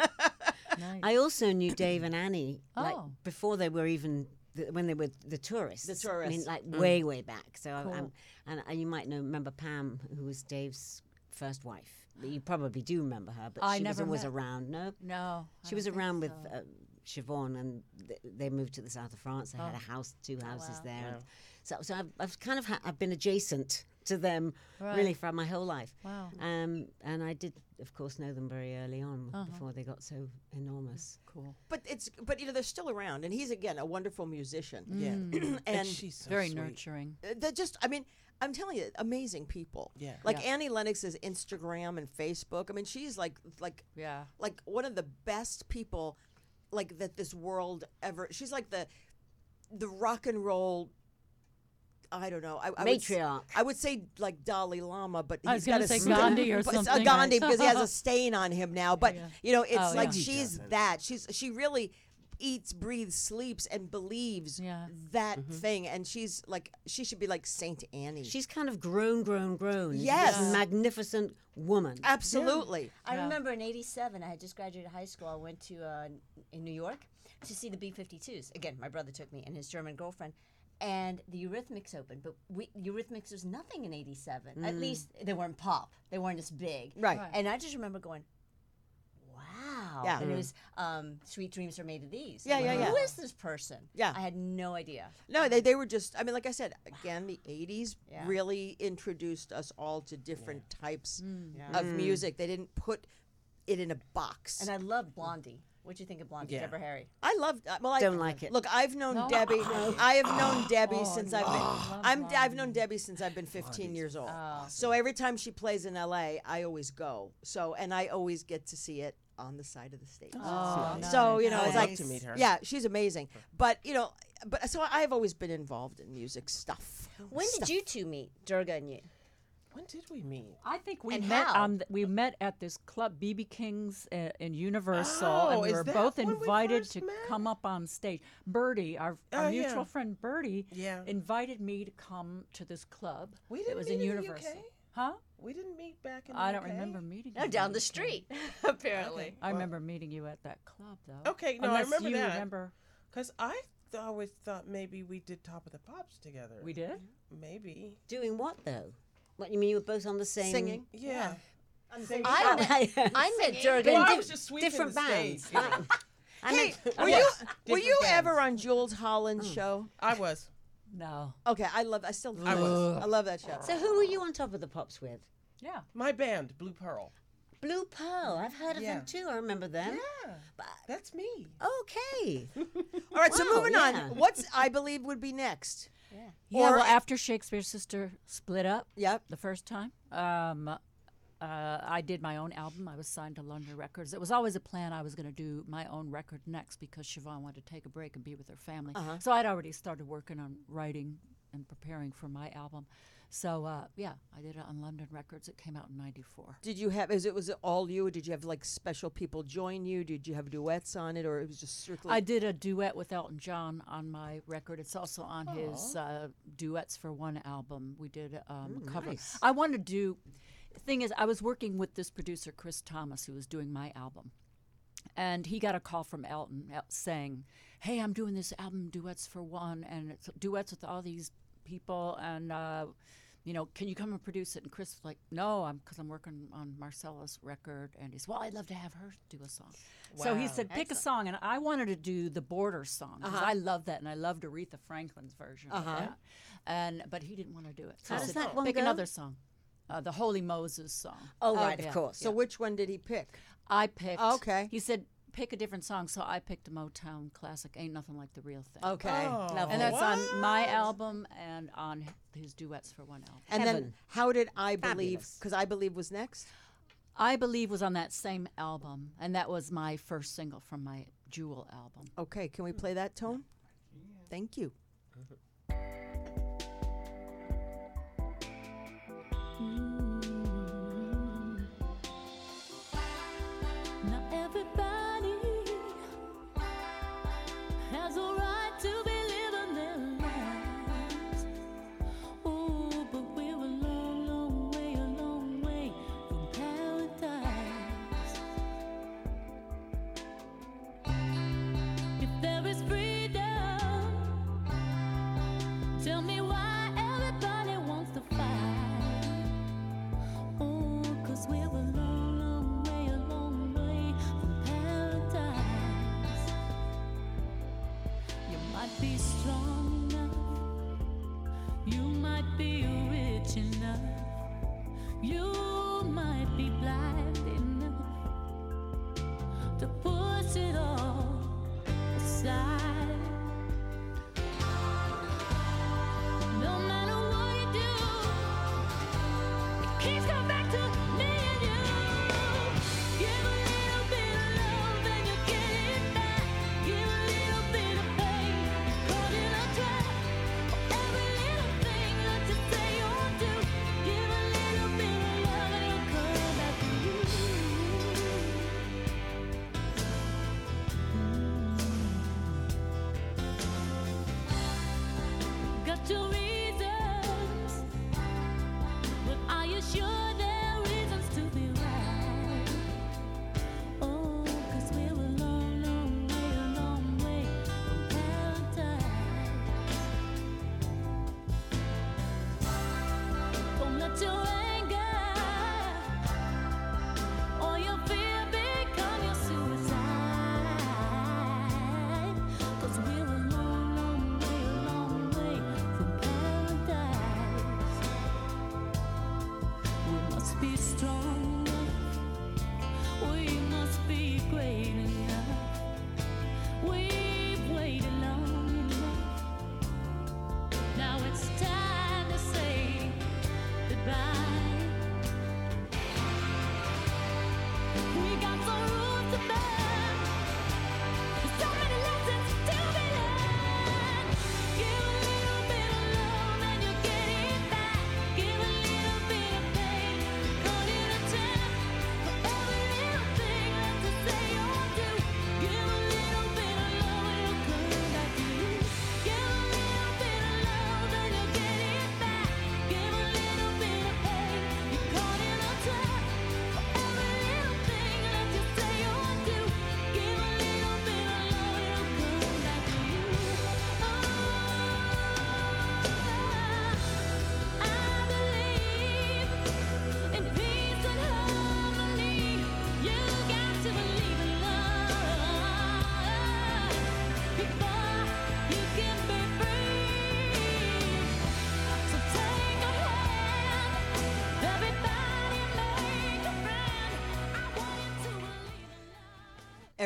Nice. I also knew Dave and Annie like Oh. before they were even the, when they were the tourists. The I mean, tourists. like way way back. So Cool. I'm, and uh, you might know remember Pam, who was Dave's first wife. You probably do remember her, but I she was never always met. around. No, no. I she was don't around with so. uh, Siobhan, and th- they moved to the south of France. They had a house, two houses wow. there. and So, so I've, I've kind of ha- I've been adjacent to them really Right. for my whole life. Wow. Um, and I did, of course, know them very early on Uh-huh. before they got so enormous. Cool. but it's but you know they're still around and he's again a wonderful musician. Yeah. and and she's so Very sweet. nurturing. uh, they're just I mean I'm telling you amazing people. Yeah. Like Yeah. Annie Lennox's Instagram and Facebook. I mean she's like like Yeah. like one of the best people like that this world ever she's like the the rock and roll I don't know. I, I would Matriarch. I would say like Dalai Lama, but I he's was got a say stain- Gandhi or but it's a something. Gandhi because he has a stain on him now. But Yeah. you know, it's Oh, like yeah. She's that. She's she really eats, breathes, sleeps, and believes Yeah. that thing. And she's like she should be like Saint Annie. She's kind of grown, grown, grown. Yes. this magnificent woman. absolutely. I Yeah. remember in '87, I had just graduated high school. I went to uh, in New York to see the B-52s. Again, my brother took me and his German girlfriend, and the Eurythmics opened. But we Eurythmics was nothing in '87. At least they weren't pop. They weren't as big. Right. Right. And I just remember going, "Wow!" Yeah. And it was um, "Sweet Dreams Are Made of These." Yeah, I'm yeah, like, yeah. Who is this person? Yeah. I had no idea. No, they, they were just, I mean, like I said, again, the 80s Yeah. really introduced us all to different types Yeah. of music. They didn't put it in a box. And I love Blondie. What'd you think of Blondie? Yeah. Deborah Harry. I love. uh, Well, I Don't like it. Look, I've known No. Debbie. I have known Debbie Oh, since no. I've been. I'm. I've known Debbie since I've been 15 Blondie's years old. Oh. So every time she plays in L.A., I always go. So and I always get to see it on the side of the stage. Oh, So you know, I'd it's like like to meet her. Yeah, she's amazing. But you know, but so I've always been involved in music stuff. When did you two meet, Durga and you? When did we meet? I think we And met how? on th- we met at this club BB King's uh, in Universal, Oh, and we were both when we invited to met? come up on stage. Birdie, our, our Oh, mutual yeah. friend Birdie, Yeah. invited me to come to this club. We it didn't was meet in in the Universal. UK? Huh? We didn't meet back in the I don't UK? remember meeting No, you down in the street, apparently. I remember meeting you at that club, though. Okay, no, I Unless remember you that. remember. Because I th- always thought maybe we did Top of the Pops together. We did. Maybe. Doing what though? What you mean you were both on the same Singing. Yeah. I Oh, met, I met Durgan. Well, I di- was just different the stage, bands. you know. I Hey, were you were you ever on Jools Holland's mm. show? I was. No. Okay, I love. I still. I was. I love that show. so who were you on top of the pops with? Yeah. My band, Blue Pearl. Blue Pearl. I've heard of Yeah. them too. I remember them. Yeah. But That's me. okay. All right, so Wow, moving yeah. on. What's I believe would be next? Yeah. Or- well, after Shakespeare's sister split up, Yep. the first time. Um, uh, I did my own album. I was signed to London Records. It was always a plan I was going to do my own record next because Siobhan wanted to take a break and be with her family. So I'd already started working on writing and preparing for my album. So uh, yeah, I did it on London Records. It came out in '94. Did you have? Is it was it all you? Or did you have like special people join you? Did you have duets on it, or it was just strictly? I did a duet with Elton John on my record. It's also on his uh, duets for one album. We did um, a cover. nice. I wanted to do. Thing is, I was working with this producer Chris Thomas, who was doing my album, and he got a call from Elton saying, "Hey, I'm doing this album duets for one, and it's duets with all these people, and." Uh, you know, can you come and produce it? And Chris was like, no, I'm because I'm working on Marcella's record. And he's, well, I'd love to have her do a song. Wow. So he said, pick a song, and I wanted to do the Border song because I love that, and I loved Aretha Franklin's version of that. And but he didn't want to do it. So How I does said, that one pick go? another song, uh, the Holy Moses song. Oh, right, yeah. of course. so which one did he pick? I picked. Okay. He said, pick a different song, so I picked a Motown classic, "Ain't Nothing Like the Real Thing." Okay, Oh. And that's on my album and on his duets for one album. And then how did I believe? Because I believe was next. I believe was on that same album, and that was my first single from my Jewel album. Okay, can we play that tone? Thank you. Not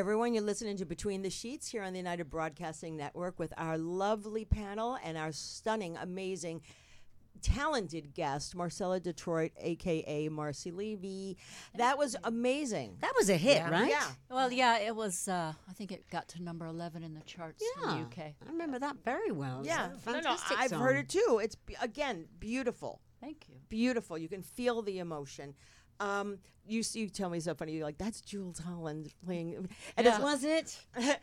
Everyone, you're listening to Between the Sheets here on the United Broadcasting Network with our lovely panel and our stunning, amazing, talented guest, Marcella Detroit, aka Marcy Levy. That was amazing. That was a hit, right? Yeah. Well, yeah, it was. Uh, I think it got to number eleven in the charts in Yeah. the UK. I remember that very well. Yeah. a No, no, I've song. heard it too. It's again beautiful. Thank you. beautiful. You can feel the emotion. Um, you you tell me so funny. You're like, that's Jools Holland playing, and it's, Was it?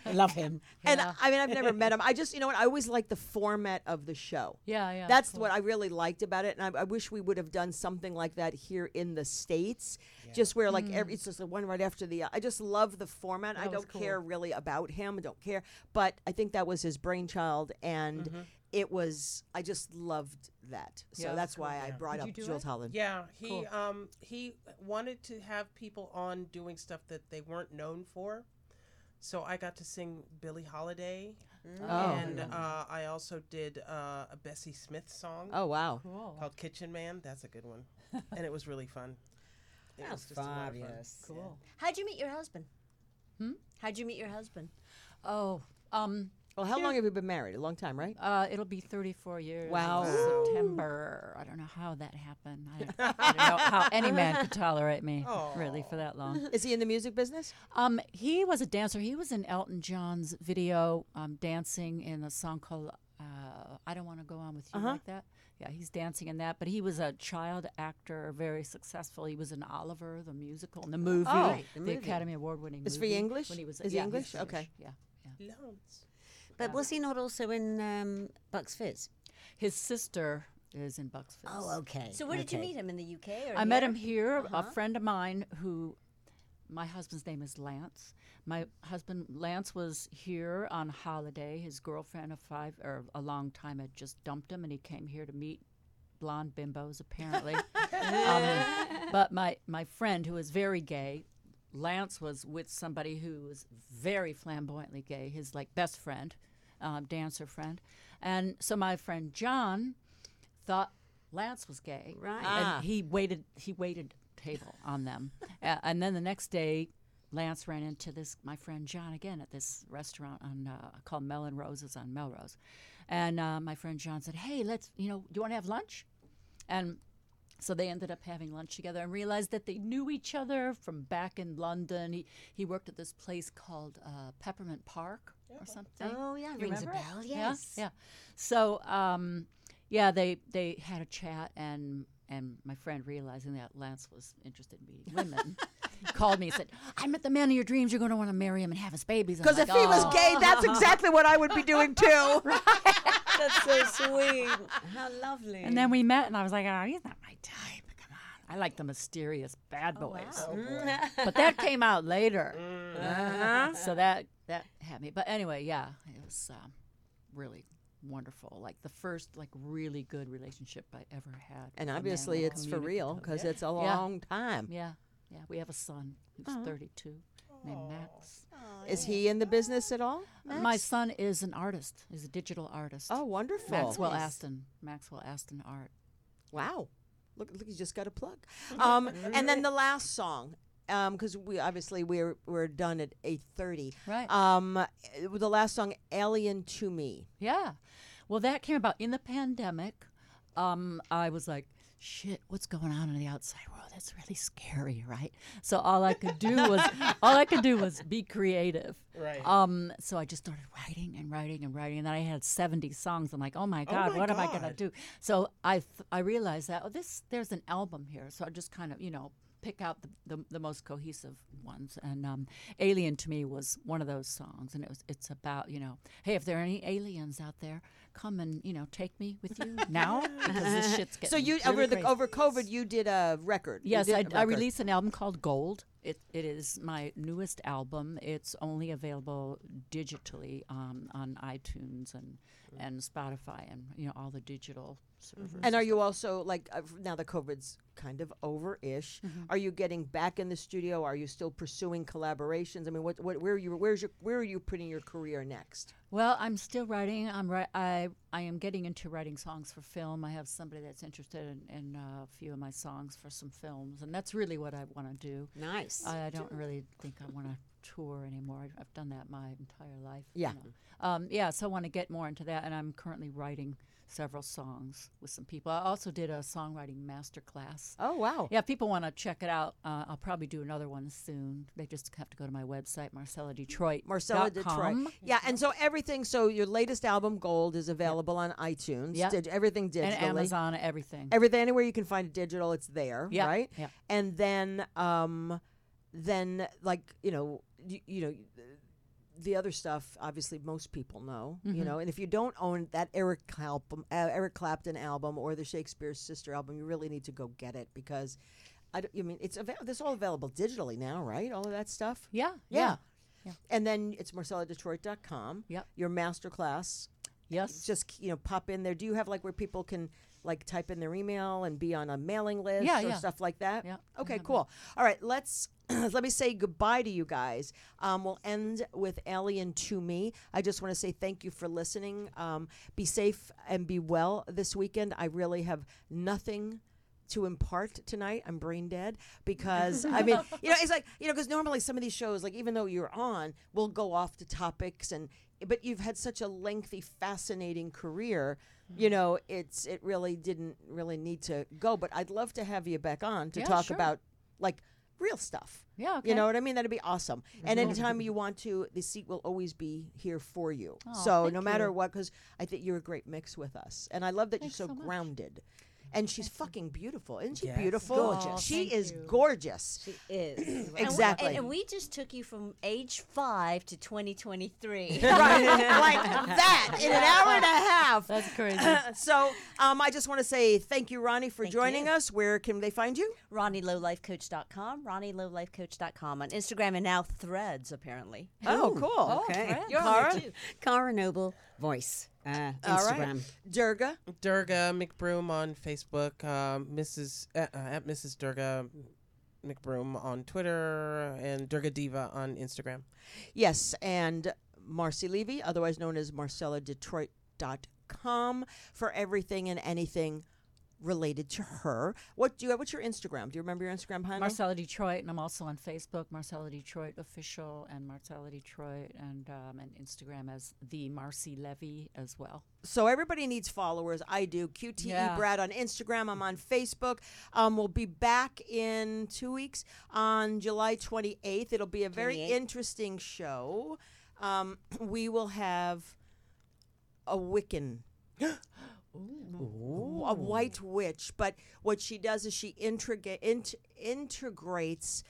I love him. and Yeah. I mean, I've never met him. I just, you know what? I always like the format of the show. Yeah, yeah. That's cool. what I really liked about it, and I, I wish we would have done something like that here in the states, just where like every, it's just the one right after the. Other. I just love the format. I That was don't care really about him. I don't care, but I think that was his brainchild, and Mm-hmm. it was. I just loved that, so Yeah, that's why I brought Did up you do Jools it? Holland. Yeah, he Cool. um he wanted to have people on doing stuff that they weren't known for. So I got to sing Billie Holiday, Oh. and uh, I also did uh, a Bessie Smith song Oh wow. Cool. called Kitchen Man. That's a good one, and it was really fun. It was just a lot of fun. fabulous. Cool. How'd you meet your husband? Hmm? How'd you meet your husband? Oh, um, Well, how long have you been married? A long time, right? uh, it'll be 34 years. in Wow. September. I don't know how that happened. I don't, I don't know how any man could tolerate me really for that long. Is he in the music business? Um, he was a dancer. He was in Elton John's video, um, dancing in a song called uh, "I Don't Want to Go On with You" Uh-huh. like that. Yeah, he's dancing in that. But he was a child actor, very successful. He was in Oliver, the musical, and the movie, Oh. Right, the the, movie. Academy Award-winning. Is he English? When he was, Is he yeah, English? Okay. Yeah, yeah. Loads. But was he not also in um, Bucks Fizz? His sister is in Bucks Fizz. Oh, okay. So where did you okay. meet him in the UK? Or I met here? him here. Uh-huh. A friend of mine who, my husband's name is Lance. My husband Lance was here on holiday. His girlfriend of five or a long time had just dumped him, and he came here to meet blonde bimbos apparently. um, but my my friend who is very gay. Lance was with somebody who was very flamboyantly gay, his like best friend, um, dancer friend, and so my friend John thought Lance was gay, Right. Ah. and he waited he waited table on them. Uh, and then the next day lance ran into this my friend john again at this restaurant on uh, called melon roses on melrose. And uh, my friend john said hey let's you know do you want to have lunch? And so they ended up having lunch together and realized that they knew each other from back in london he, he worked at this place called uh, peppermint park or something Oh, yeah, You rings a remember it? bell. Yeah, Yes. Yeah. So, um, yeah, they they had a chat, and and my friend, realizing that Lance was interested in meeting women, called me and said, "I met the man of your dreams. You're going to want to marry him and have his babies." Because if like, he was "Oh." gay, that's exactly what I would be doing too. That's so sweet. How lovely. And then we met, and I was like, "Oh, he's not my type. Come on, I like the mysterious bad boys." but that came out later, Uh-huh. so that that had me. But anyway, yeah, it was um, really wonderful. Like the first like really good relationship I ever had. And obviously, it's for real communicative- because it's a Yeah. long time. Yeah, yeah. We have a son who's 32 named Max. Is he in the business at all? My son is an artist. He's a digital artist. Oh, wonderful. Maxwell Aston. Maxwell Aston Art. Wow. Look, look, you just got a plug. Um, and then the last song, because we obviously we're we're done at eight thirty. Right. Um, eh, the last song, "Alien to Me." Yeah. Well, that came about in the pandemic. Um, I was like, shit, what's going on in the outside world? That's really scary, right? So all I could do was all I could do was be creative. Right. Um, so I just started writing and writing and writing, and then I had seventy songs. I'm like, oh my god, my what am I gonna do? So I th- I realized that oh, this there's an album here, so I just kind of you know pick out the, the, the most cohesive ones. And um, Alien to me was one of those songs, and it was it's about you know, hey, if there are any aliens out there, come and you know take me with you now because this shit's getting So you really over the crazy. over COVID, you did a record. Yes, did I, a I record. released an album called Gold. It, it is my newest album. It's only available digitally um, on iTunes and and Spotify and you know all the digital servers. And are you also like uh, now the COVID's kind of over-ish? Mm-hmm. Are you getting back in the studio? Are you still pursuing collaborations? I mean, what, what where are you where's your where are you putting your career next? Well, I'm still writing. I'm ri- I I am getting into writing songs for film. I have somebody that's interested in, in uh, a few of my songs for some films, and that's really what I want to do. Nice. I, I don't really think I want to tour anymore. I've, I've done that my entire life. you Yeah. know. Um, yeah. So I want to get more into that, and I'm currently writing several songs with some people. I also did a songwriting master class. Oh wow. Yeah, if people want to check it out, uh, I'll probably do another one soon. They just have to go to my website, Marcella Detroit. Marcella Detroit. Yeah, and so everything. So your latest album, Gold, is available on iTunes. Yeah. dig- everything digitally. and Amazon, everything. Everything anywhere you can find it digital, it's there. Yeah, Right. yeah. And then, um, then like you know, you, you know. The other stuff, obviously, most people know, Mm-hmm. you know. And if you don't own that Eric Clapton, uh, Eric Clapton album or the Shakespeare Sister album, you really need to go get it because, I, don't- I mean, it's avail- This all available digitally now, right? All of that stuff. yeah, Yeah. Yeah. And then it's marcelladetroit.com. Yep. Your masterclass. Yes. Just, you know, pop in there. Do you have like where people can like type in their email and be on a mailing list Yeah, or yeah. stuff like that? Yeah, Okay, cool. All right, let's let me say goodbye to you guys. Um, we'll end with Alien to me. I just want to say thank you for listening. Um, be safe and be well this weekend. I really have nothing to impart tonight. I'm brain dead because I mean, you know, it's like you know, because normally some of these shows, like even though you're on, will go off to topics and. But you've had such a lengthy, fascinating career. You know, it's it really didn't really need to go. But I'd love to have you back on to Yeah, talk sure. about like real stuff. Yeah, You know what I mean? That'd be awesome. And anytime you want to, the seat will always be here for you. Aw, so thank no matter you. what, because I think you're a great mix with us, and I love that Thanks you're so, so much. grounded. And she's fucking beautiful, isn't she? Yes. Beautiful. Gorgeous. She Thank is you. gorgeous. She is. And we- Exactly. And, and we just took you from age five to 2023. right, like that in an hour and a half. That's crazy. so um, I just want to say thank you, Ronnie, for Thank joining you. us. Where can they find you? RonnieLowLifeCoach.com, RonnieLowLifeCoach.com on Instagram and now Threads apparently. Oh, cool. Okay. You're Cara? on there too. Cara Noble voice. Uh, All right. Instagram. Durga. Durga McBroom on Facebook, um, Mrs. Uh, uh, at Mrs. Durga McBroom on Twitter, and Durga Diva on Instagram. Yes, and Marcy Levy, otherwise known as MarcellaDetroit.com for everything and anything related to her. What do you have? What's your Instagram? Do you remember your Instagram handle? Marcella Detroit, and I'm also on Facebook, Marcella Detroit official, and Marcella Detroit, and um, and Instagram as the Marcy Levy as well. so everybody needs followers. I do. QTE Yeah. Brad on Instagram. I'm on Facebook. Um, we'll be back in two weeks on July 28th. It'll be a very 28th. interesting show. Um, we will have a Wiccan. Ooh, a white witch. But what she does is she int- integrates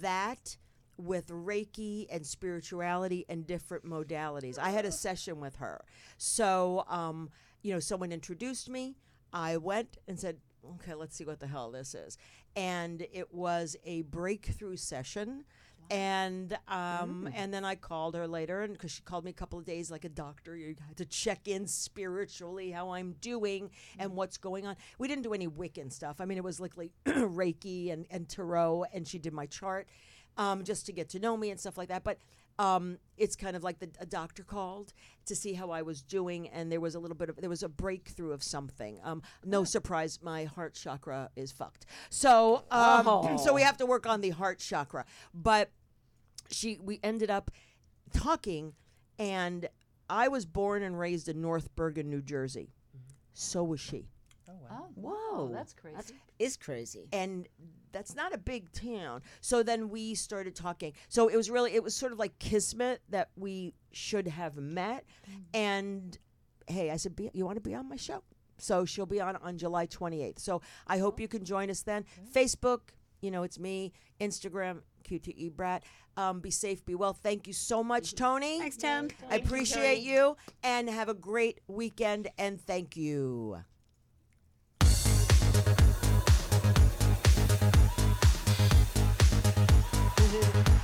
that with Reiki and spirituality and different modalities. I had a session with her. So, um, you know, someone introduced me. I went and said, okay, let's see what the hell this is. And it was a breakthrough session. And um, and then I called her later, and because she called me a couple of days like a doctor, you had to check in spiritually how I'm doing and what's going on. We didn't do any Wiccan stuff. I mean, it was like, like Reiki and and tarot, and she did my chart um, just to get to know me and stuff like that. But um, it's kind of like the a doctor called to see how I was doing, and there was a little bit of there was a breakthrough of something. Um, no surprise, my heart chakra is fucked. So um, so we have to work on the heart chakra. But she we ended up talking, and I was born and raised in North Bergen, New Jersey. So was she. Oh, Whoa. that's crazy. That is crazy. and that's not a big town. So then we started talking. So it was really it was sort of like kismet that we should have met. And hey, I said, be, "You want to be on my show?" So she'll be on on July 28th. So I hope you can join us then. Facebook, you know, it's me. Instagram, QTE Brat. Um, be safe, be well. Thank you so much, Tony. Thanks, Tom. I appreciate you, and have a great weekend. And thank you. it.